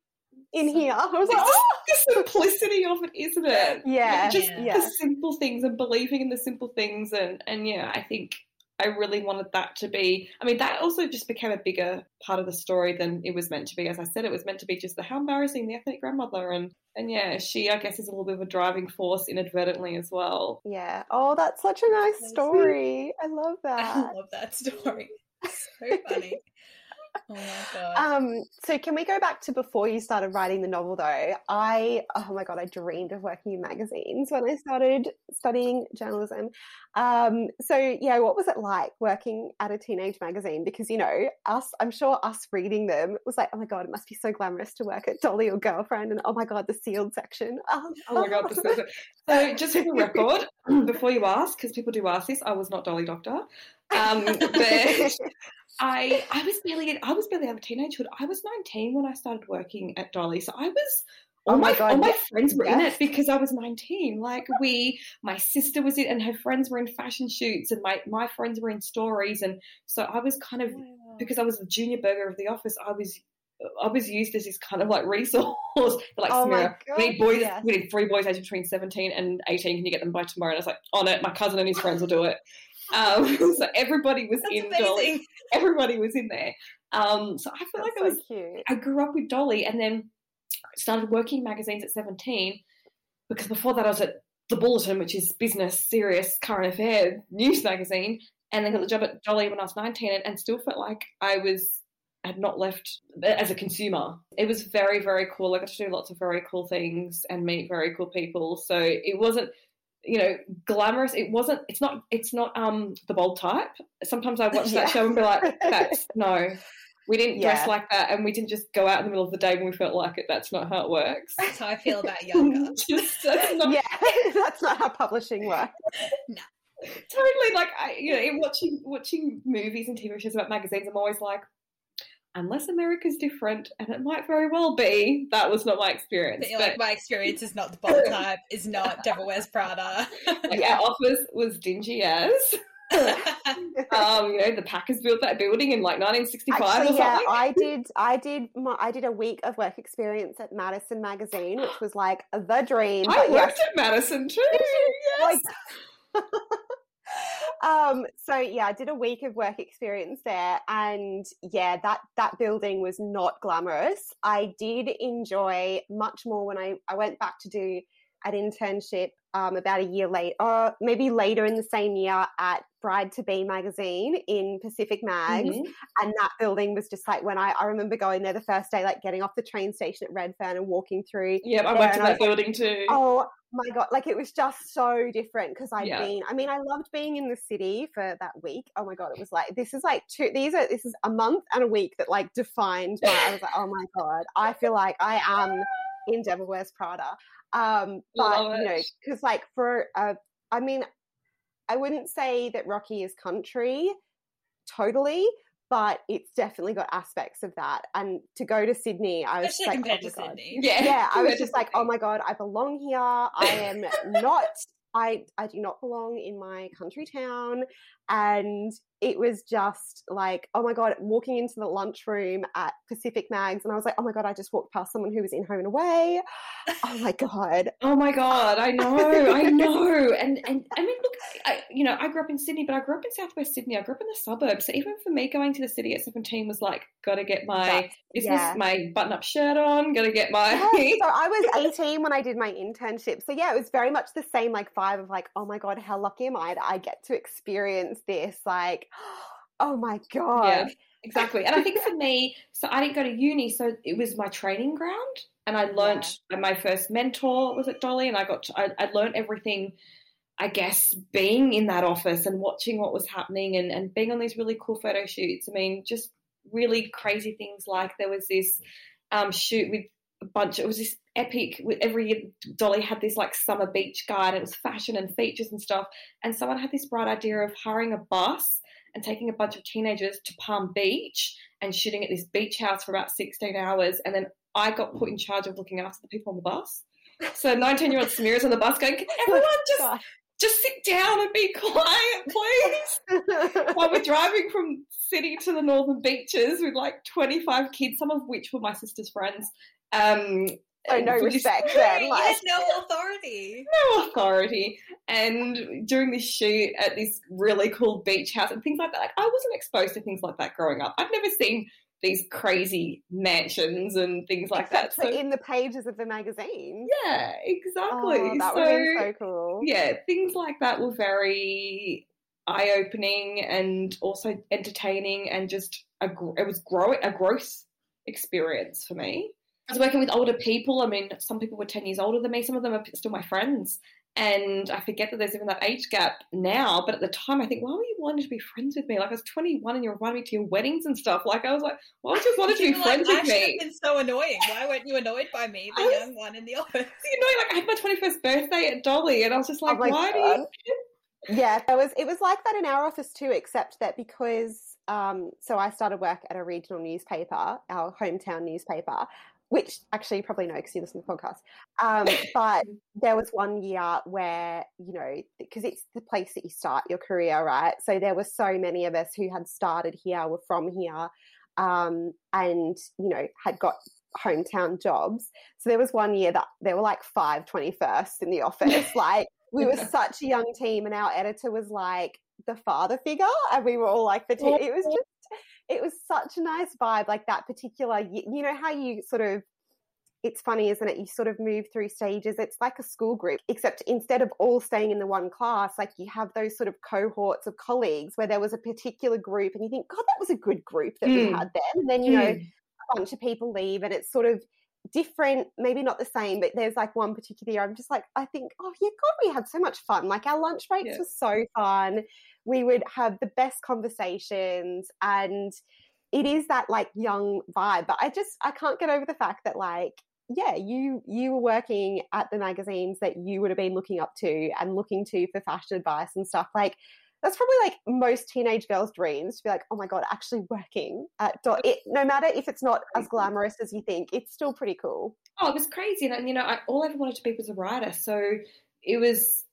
in here. I was like, oh! the simplicity of it, isn't it? Yeah, just yeah. the simple things and believing in the simple things, and and yeah, I think I really wanted that to be. I mean, that also just became a bigger part of the story than it was meant to be. As I said, it was meant to be just the how embarrassing the ethnic grandmother, and and yeah, she I guess is a little bit of a driving force inadvertently as well. Yeah. Oh, that's such a nice story. I love that. I love that story. So funny. Oh my god. Um, so can we go back to before you started writing the novel though? I oh my god, I dreamed of working in magazines when I started studying journalism. Um, so yeah, what was it like working at a teenage magazine? Because you know, us, I'm sure us reading them was like, oh my god, it must be so glamorous to work at Dolly or Girlfriend, and oh my god, the sealed section. Oh, oh my god, so just for the record, before you ask, because people do ask this, I was not Dolly Doctor. Um, but I I was barely I was barely out of teenagehood. I was 19 when I started working at Dolly, so I was oh all oh my, my God, all my yes. friends were yes. in it because I was 19. Like we, my sister was in, and her friends were in fashion shoots, and my my friends were in stories, and so I was kind of because I was the junior burger of the office. I was I was used as this kind of like resource like oh Samira, we need boys yes. we need three boys aged between 17 and 18 can you get them by tomorrow and I was like on it my cousin and his friends will do it um, so everybody was That's in amazing. Dolly. Everybody was in there. Um, so I feel That's like so I was. cute. I grew up with Dolly, and then started working magazines at seventeen. Because before that, I was at the Bulletin, which is business, serious, current affair news magazine, and then got the job at Dolly when I was 19 and, and still felt like I was had not left as a consumer. It was very, very cool. I got to do lots of very cool things and meet very cool people. So it wasn't, you know, glamorous. It wasn't. It's not. It's not um the bold type. Sometimes I watch that show and be like, "That's no." We didn't Yeah. dress like that, and we didn't just go out in the middle of the day when we felt like it. That's not how it works. That's how I feel about yoga. Just, that's not yeah, that's not how publishing works. No. Totally like I, you know, in watching watching movies and TV shows about magazines, I'm always like, unless America's different, and it might very well be. That was not my experience. But like, my experience is not the bold type, is not Devil Wears Prada. like, our office was dingy as. um, you know, the Packers built that building in like 1965 or something. yeah, I did. I did. My, I did a week of work experience at Madison Magazine, which was like the dream. I worked yes, at Madison too. like. um. So yeah, I did a week of work experience there, and yeah, that that building was not glamorous. I did enjoy much more when I I went back to do an internship um, about a year later, or maybe later in the same year at Bride to Be magazine in Pacific Mags Mhm. and that building was just like when I, I remember going there the first day, like getting off the train station at Redfern and walking through. Yep, I there, worked and in I that building too. Oh my god, like it was just so different because I'd Yeah. been. I mean, I loved being in the city for that week. Oh my god, it was like this is like two. These are this is a month and a week that like defined my. I was like, oh my god, I feel like I am in Devil Wears Prada. Um, but you know, because like for uh, I mean, I wouldn't say that Rocky is country totally, but it's definitely got aspects of that. And to go to Sydney, I was Especially just like, compared oh to my God. Sydney. Yeah, Yeah, I was just like, oh my god, I belong here. I am not. I I do not belong in my country town, and it was just like, oh my god, walking into the lunchroom at Pacific Mags, and I was like, oh my god, I just walked past someone who was in Home and Away. Oh my god, Oh my god, I know, I know, and and I mean, look, I, you know, I grew up in Sydney, but I grew up in Southwest Sydney. I grew up in the suburbs, so even for me, going to the city at seventeen was like, got to get my That's- business, yeah. my button-up shirt on, got to get my. Yeah, so I was 18 when I did my internship. So yeah, it was very much the same like vibe of like, oh my god, how lucky am I that I get to experience this? Like, oh my god. Yeah, exactly. And I think for me, so I didn't go to uni, so it was my training ground, and I learnt. And my first mentor was at Dolly, and I got to, I, I learned everything. I guess being in that office and watching what was happening and, and being on these really cool photo shoots. I mean, just really crazy things like there was this um, shoot with a bunch. It was this epic. With every year, Dolly had this like summer beach guide. And it was fashion and features and stuff. And someone had this bright idea of hiring a bus and taking a bunch of teenagers to Palm Beach and shooting at this beach house for about 16 hours. And then I got put in charge of looking after the people on the bus. So 19 year old Samira's on the bus going, Can everyone just, God. just sit down and be quiet, please? While we're driving from city to the northern beaches with like 25 kids, some of which were my sister's friends. Um, Oh, so no respect then. Like, had no authority. no authority. And during this shoot at this really cool beach house and things like that, like I wasn't exposed to things like that growing up. I've never seen these crazy mansions and things like that. except for So in the pages of the magazine. yeah, exactly. Oh, that so, would been so cool. yeah, things like that were very eye opening and also entertaining and just a, it was growing a growth experience for me. I was working with older people. I mean, some people were 10 years older than me. Some of them are still my friends. And I forget that there's even that age gap now. But at the time, I think, why were you wanting to be friends with me? Like, I was 21 and you were inviting me to your weddings and stuff. Like, I was like, why would you just wanted to You be were like, friends with should have me? been so annoying. Why weren't you annoyed by me, the was- young one in the office? You know, like, I had my 21st birthday at Dolly, and I was just like, Oh my why do you? Yeah, it was it was like that in our office too, except that because um, so I started work at a regional newspaper, our hometown newspaper, which actually you probably know because you listen to the podcast. Um, but there was one year where you know because it's the place that you start your career, right? So there were so many of us who had started here, were from here, um, and you know had got hometown jobs. So there was one year that there were like five 21st in the office, like we were such a young team and our editor was like the father figure and we were all like the team it was just it was such a nice vibe like that particular you know how you sort of it's funny, isn't it? You sort of move through stages. It's like a school group, except instead of all staying in the one class, like you have those sort of cohorts of colleagues where there was a particular group and you think, God, that was a good group that mm. we had then. And then, you mm. know, a bunch of people leave and it's sort of different, maybe not the same, but there's like one particular year I'm just like, I think, oh yeah, God, we had so much fun. Like our lunch breaks yeah. were so fun. We would have the best conversations and it is that like young vibe. But I just I can't get over the fact that like yeah, you you were working at the magazines that you would have been looking up to and looking to for fashion advice and stuff. Like that's probably like most teenage girls' dreams to be like, oh my god, actually working at dot. It, no matter if it's not as glamorous as you think, it's still pretty cool. Oh, it was crazy, and you know, I, all I ever wanted to be was a writer. So it was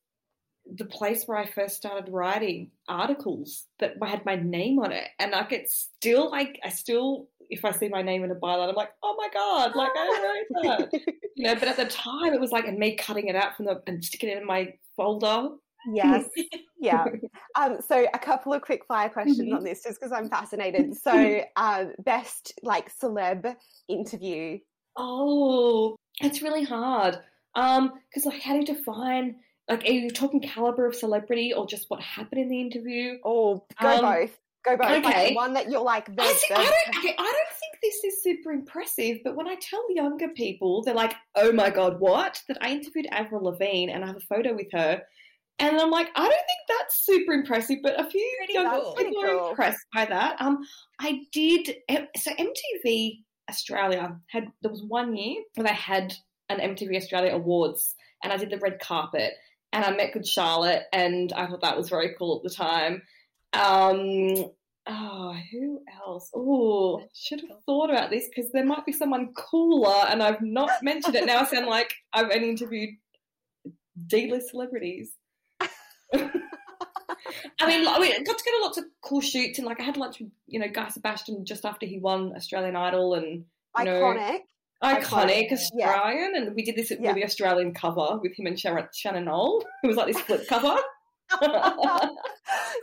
the place where I first started writing articles that had my name on it, and like it's still like I still if I see my name in a byline, I'm like, oh my god, like I wrote that, you know. But at the time, it was like and me cutting it out from the and sticking it in my folder. Yes, yeah. Um, so a couple of quick fire questions mm-hmm. on this, just because I'm fascinated. So, um, best like celeb interview. Oh, it's really hard. Um, because like, how do you define? Like, are you talking caliber of celebrity or just what happened in the interview? Oh, go um, both. Go both. Okay. Like, one that you're like. I, see, I don't. Okay, I don't think this is super impressive. But when I tell younger people, they're like, "Oh my god, what?" That I interviewed Avril Lavigne and I have a photo with her, and I'm like, I don't think that's super impressive. But a few pretty younger cool. people cool. are impressed by that. Um, I did. So MTV Australia had there was one year where they had an MTV Australia Awards, and I did the red carpet and I met Good Charlotte, and I thought that was very cool at the time. Um, oh, who else? Oh, should have thought about this because there might be someone cooler, and I've not mentioned it. Now I sound like I've only interviewed D-list celebrities. I mean, I mean, got to go to lots of cool shoots, and like I had lunch with you know Guy Sebastian just after he won Australian Idol, and iconic. Know, iconic Australian, yeah. and we did this yeah. really Australian cover with him and Sharon, Shannon Noll. It was like this flip cover. you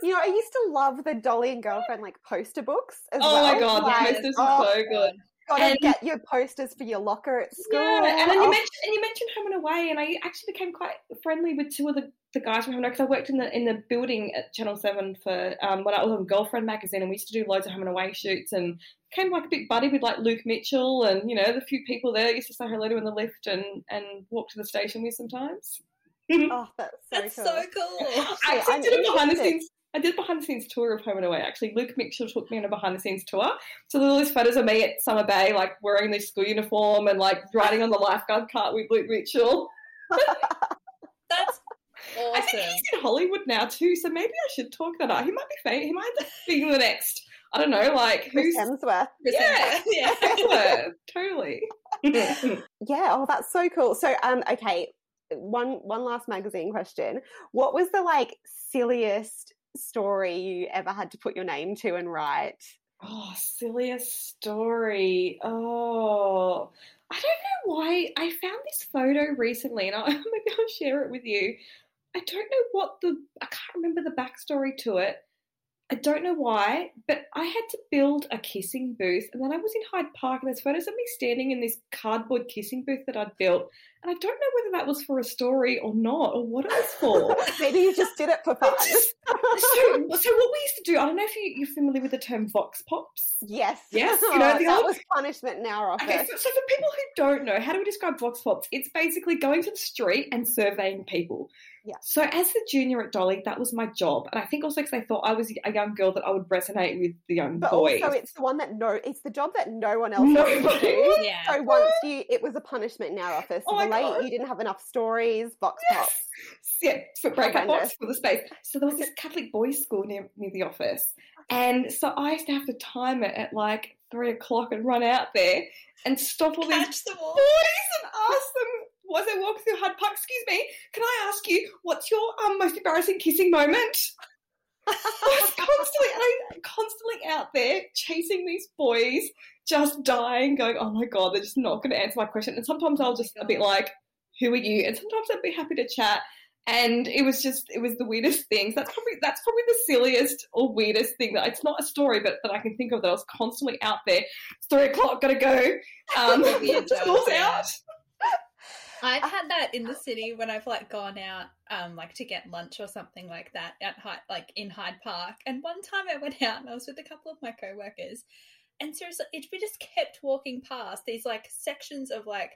know, I used to love the Dolly and Girlfriend like poster books. As oh well. my god, like, the posters oh, so good. Gotta and, get your posters for your locker at school. Yeah, and then you oh. mentioned and you mentioned Home and Away, and I actually became quite friendly with two of the, the guys from Home and Away because I worked in the in the building at Channel Seven for um, when I was on Girlfriend magazine, and we used to do loads of Home and Away shoots, and came like a big buddy with like Luke Mitchell, and you know the few people there I used to say hello to in the lift and and walk to the station with sometimes. oh, that's so that's cool. so cool. I actually did a behind the scenes I did behind the scenes tour of Home and Away. Actually, Luke Mitchell took me on a behind the scenes tour. So there's all these photos of me at Summer Bay, like wearing this school uniform and like riding on the lifeguard cart with Luke Mitchell. That's awesome. I think he's in Hollywood now too, so maybe I should talk that up. He might be famous. He might be the next. I don't know, like who's Hemsworth? Yeah, yeah, Hemsworth, totally. yeah. Oh, that's so cool. So, um, okay, one one last magazine question. What was the like silliest story you ever had to put your name to and write? Oh, silliest story. Oh, I don't know why. I found this photo recently, and I, maybe I'll share it with you. I don't know what the I can't remember the backstory to it. I don't know why, but I had to build a kissing booth, and then I was in Hyde Park, and there's photos of me standing in this cardboard kissing booth that I'd built, and I don't know whether that was for a story or not, or what it was for. Maybe you just did it for fun. Just, so, so what we used to do, I don't know if you, are familiar with the term vox pops. Yes. Yes. You know, oh, that old... was punishment in our office. Okay, so, so for people who don't know, how do we describe vox pops? It's basically going to the street and surveying people. Yeah. So as a junior at Dolly, that was my job, and I think also because I thought I was a young girl that I would resonate with the young but boys. Also, it's the one that no, it's the job that no one else no. to do. Yeah. So once you, it was a punishment in our office. Oh late, God. you didn't have enough stories, vox yes. pops. Yeah, for breakout box for the space. So there was this Catholic boys' school near near the office, and so I used to have to time it at like three o'clock and run out there and stop all Catch these boys and ask them was I walking through Hyde Park, excuse me, can I ask you what's your um, most embarrassing kissing moment? I was constantly, I'm constantly out there chasing these boys, just dying, going, oh my god, they're just not going to answer my question. And sometimes I'll just a bit like, who are you? And sometimes I'd be happy to chat. and it was just it was the weirdest things. That's probably that's probably the silliest or weirdest thing that it's not a story, but that I can think of that I was constantly out there. It's three o'clock, gotta go. Um, school's out. I've had that in the city when I've like gone out, um, like to get lunch or something like that at Hyde, like in Hyde Park. And one time I went out and I was with a couple of my co-workers, and seriously, it, we just kept walking past these like sections of like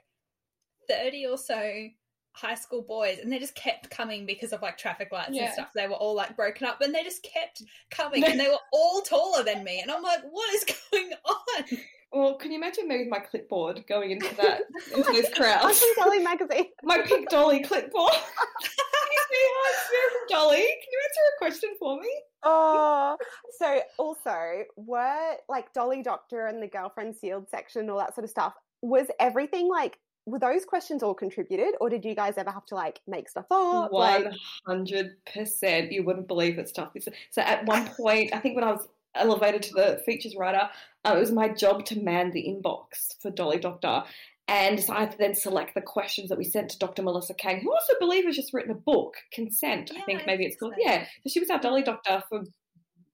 thirty or so high school boys, and they just kept coming because of like traffic lights Yeah. and stuff. They were all like broken up, and they just kept coming, and they were all taller than me. And I'm like, what is going on? Well, can you imagine me with my clipboard going into that into those crowds? think Dolly magazine. My pink Dolly clipboard. Excuse me, hi, it's Sarah from Dolly. Can you answer a question for me? Oh, so also were like Dolly Doctor and the girlfriend sealed section and all that sort of stuff. Was everything like were those questions all contributed, or did you guys ever have to like make stuff up? Like, One hundred percent. You wouldn't believe that stuff. So at one point, I think when I was elevated to the features writer, uh, it was my job to man the inbox for Dolly Doctor. And so I had to then select the questions that we sent to Dr. Melissa Kang, who also believe has just written a book, Consent. I think maybe it's called. so. Yeah. So she was our Dolly Doctor for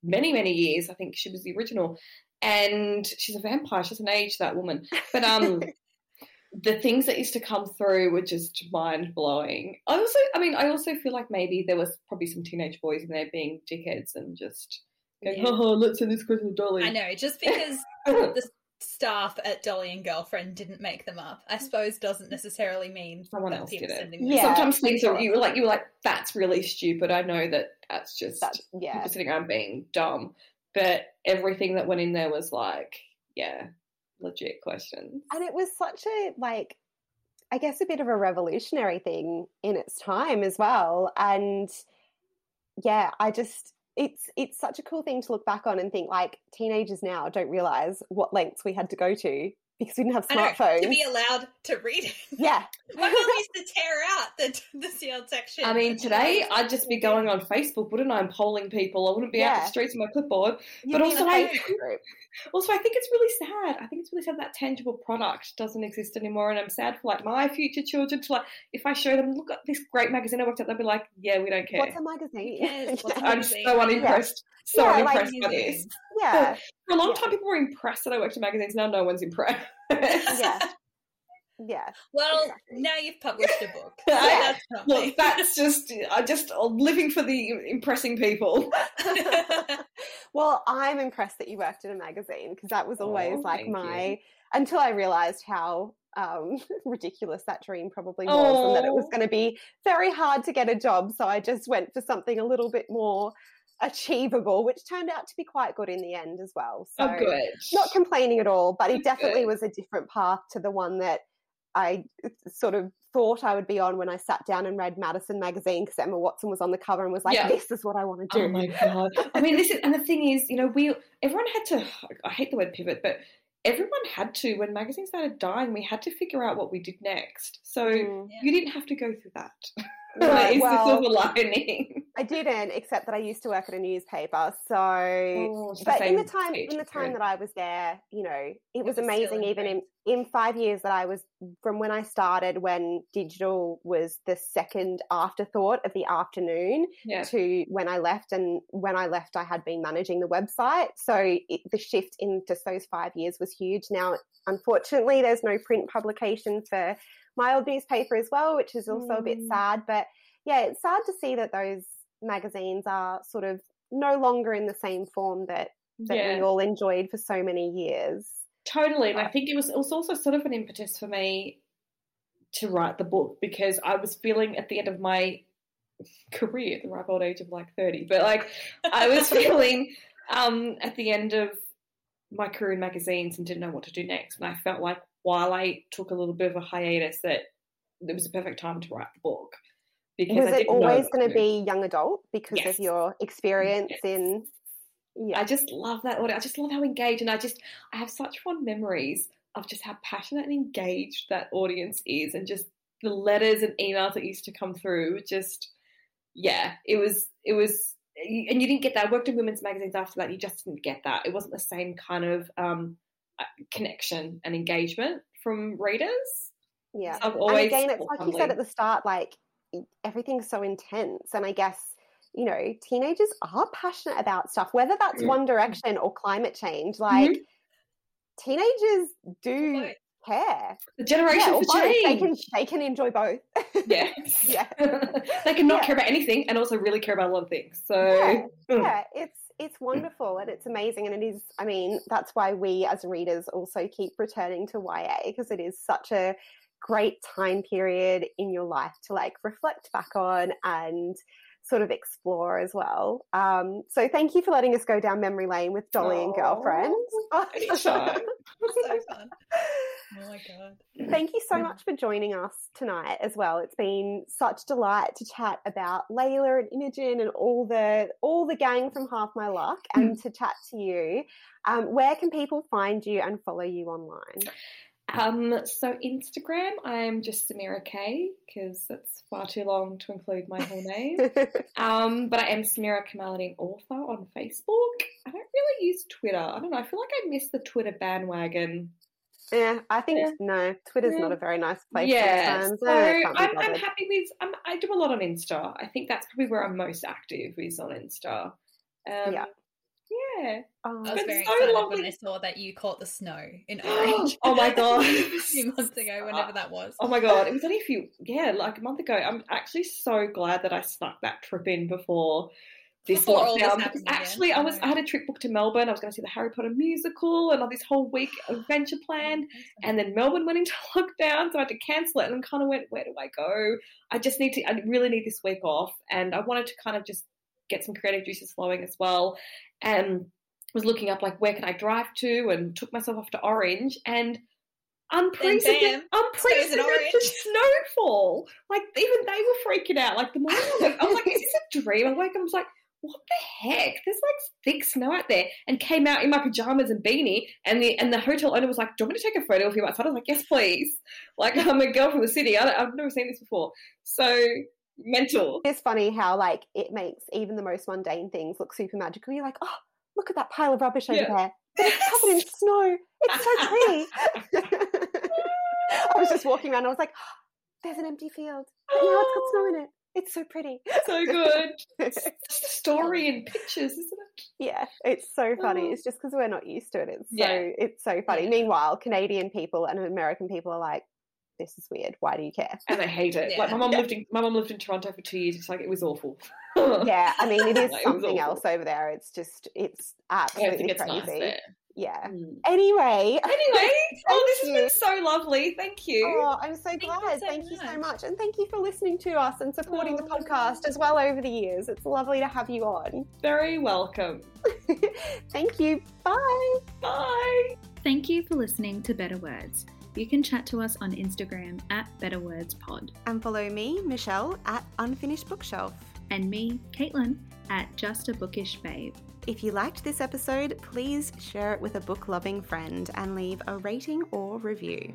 many, many years. I think she was the original. And she's a vampire. She doesn't age, that woman. But um, the things that used to come through were just mind blowing. I also, I mean, I also feel like maybe there was probably some teenage boys in there being dickheads and just going, Yeah. "Haha, let's send this question Dolly." I know, just because the staff at Dolly and Girlfriend didn't make them up, I suppose doesn't necessarily mean Someone else did it. Yeah, Sometimes things are you were like you were like that's really stupid. I know that that's just that's yeah. people sitting around being dumb, but everything that went in there was like, yeah, legit questions. and it was such a like i guess a bit of a revolutionary thing in its time as well and yeah i just it's it's such a cool thing to look back on and think like teenagers now don't realize what lengths we had to go to because we didn't have smartphones to be allowed to read it. yeah My mum used to tear out the the sealed section. I mean, today I I'd just be going on Facebook, wouldn't I? I'm polling people. I wouldn't be out Yeah. the streets with my clipboard. You'd But also a I- Facebook group. Also, I think it's really sad. I think it's really sad that tangible product doesn't exist anymore, and I'm sad for like my future children to like if I show them, look at this great magazine I worked at, they'll be like, yeah, we don't care. what's a magazine Who cares? What's a I'm so unimpressed. So Yeah, like unimpressed by this. Yeah For a long Yeah. time, people were impressed that I worked in magazines. Now, no one's impressed. yeah yeah Well, Exactly. now you've published a book. Yeah. that's. Look, that's just I just I'm living for the impressing people. well, I'm impressed that you worked in a magazine because that was always Oh, like thank you. my until I realized how um, ridiculous that dream probably was and that it was Oh. going to be very hard to get a job. So I just went for something a little bit more achievable, which turned out to be quite good in the end as well. So oh, good. not complaining at all, but it Good. definitely was a different path to the one that I uh, sort of thought I would be on when I sat down and read Madison magazine because Emma Watson was on the cover and was like, Yeah. "This is what I want to do." Oh my god! I mean, this is and the thing is, you know, we everyone had to. I hate the word pivot, but everyone had to when magazines started dying. We had to figure out what we did next. So Mm. Yeah. you didn't have to go through that. Is well, the silver lining. I didn't, except that I used to work at a newspaper. So, Oh, but in the time in the time that I was there, you know, it was was amazing. Even in in five years that I was from when I started, when digital was the second afterthought of the afternoon, Yeah. to when I left. And when I left, I had been managing the website. So it, the shift in just those five years was huge. Now, unfortunately, there's no print publication for my old newspaper as well, which is also a bit Mm. sad. But yeah, it's sad to see that those magazines are sort of no longer in the same form that, that yeah. we all enjoyed for so many years. Totally, and I think it was it was also sort of an impetus for me to write the book because I was feeling at the end of my career, at the ripe old age of like thirty, but like I was feeling um, at the end of my career in magazines and didn't know what to do next, and I felt like while I took a little bit of a hiatus, that it was the perfect time to write the book because Was it always going to to be young adult because Yes. of your experience Yes. in? Yeah, I just love that audio. I just love how engaged, and I just I have such fond memories of just how passionate and engaged that audience is, and just the letters and emails that used to come through. Just yeah, it was it was, and you didn't get that. I worked in women's magazines after that. You just didn't get that. It wasn't the same kind of um, uh, connection and engagement from readers. yeah. So I've And again, it's like you said at the start, like everything's so intense. And I guess, you know, teenagers are passionate about stuff, whether that's Mm. One Direction or climate change. Like, teenagers do. Care. The generation Yeah, for both. They change. can, they can enjoy both. Yes. Yeah. they can not Yeah. care about anything and also really care about a lot of things. So Yeah, yeah, it's it's wonderful and it's amazing and it is I mean, that's why we as readers also keep returning to YA because it is such a great time period in your life to like reflect back on and sort of explore as well. Um, so thank you for letting us go down memory lane with Dolly and girlfriends. so fun. Oh my god. Thank you so much for joining us tonight as well. It's been such delight to chat about Layla and Imogen and all the all the gang from Half My Luck and to chat to you. Um, where can people find you and follow you online? Um, so Instagram, I'm just Samira K because it's far too long to include my whole name. Um, but I am Samira Kamaladine author on Facebook. I don't really use Twitter. I don't know. I feel like I missed the Twitter bandwagon. Yeah, I think Yeah. no, Twitter's Yeah. not a very nice place yeah, sometimes. so I can't be I'm, I'm happy with. I'm, I do a lot on Insta. I think that's probably where I'm most active is on Insta. Um, Yeah. Yeah. Oh, I was very so excited lovely. when I saw that you caught the snow in Orange. Oh my God. a few months ago, whenever that was. Oh my god, it was only a few, yeah, like a month ago. I'm actually so glad that I snuck that trip in before this Before lockdown. because actually, I I was. I had a trip booked to Melbourne. I was going to see the Harry Potter musical and all this whole week adventure planned. And then Melbourne went into lockdown, so I had to cancel it and kind of went, where do I go? I just need to, I really need this week off. And I wanted to kind of just get some creative juices flowing as well. And was looking up like where can I drive to and took myself off to Orange and unprecedented, unprecedented snowfall. Like even they were freaking out. Like the morning I was, I like, is this a dream? I woke up and was like, what the heck? There's like thick snow out there, and came out in my pajamas and beanie. And the and the hotel owner was like, "Do you want me to take a photo of you outside?" I was like, "Yes, please." Like I'm a girl from the city. I, I've never seen this before. So mental. it's funny how like it makes even the most mundane things look super magical. You're like, oh, look at that pile of rubbish over Yeah. there. But it's covered in snow. It's so pretty. I was just walking around. I was like, oh, there's an empty field. And now it's got snow in it. It's so pretty. so good. It's just a story and pictures, isn't it? yeah, it's so funny. Oh. It's just because we're not used to it. It's so Yeah. it's so funny. Yeah. Meanwhile, Canadian people and American people are like, this is weird. Why do you care? And I hate it. Like my mom Yeah. lived in my mom lived in Toronto for two years. It's like it was awful. Yeah, I mean, it is Like, something awful. else over there. It's just, it's I absolutely think it's crazy. nice. Yeah. Mm. Anyway, Anyway, oh, this has been so lovely. Thank you. Oh, I'm so Thank you glad. so thank you so much. much. And thank you for listening to us and supporting the Oh. podcast as well over the years. It's lovely to have you on. Very welcome. thank you. Bye. Bye. Thank you for listening to Better Words. You can chat to us on Instagram at Better Words Pod And follow me, Michelle, at Unfinished Bookshelf. and me, Caitlin, at Just a Bookish Babe. If you liked this episode, please share it with a book loving friend and leave a rating or review.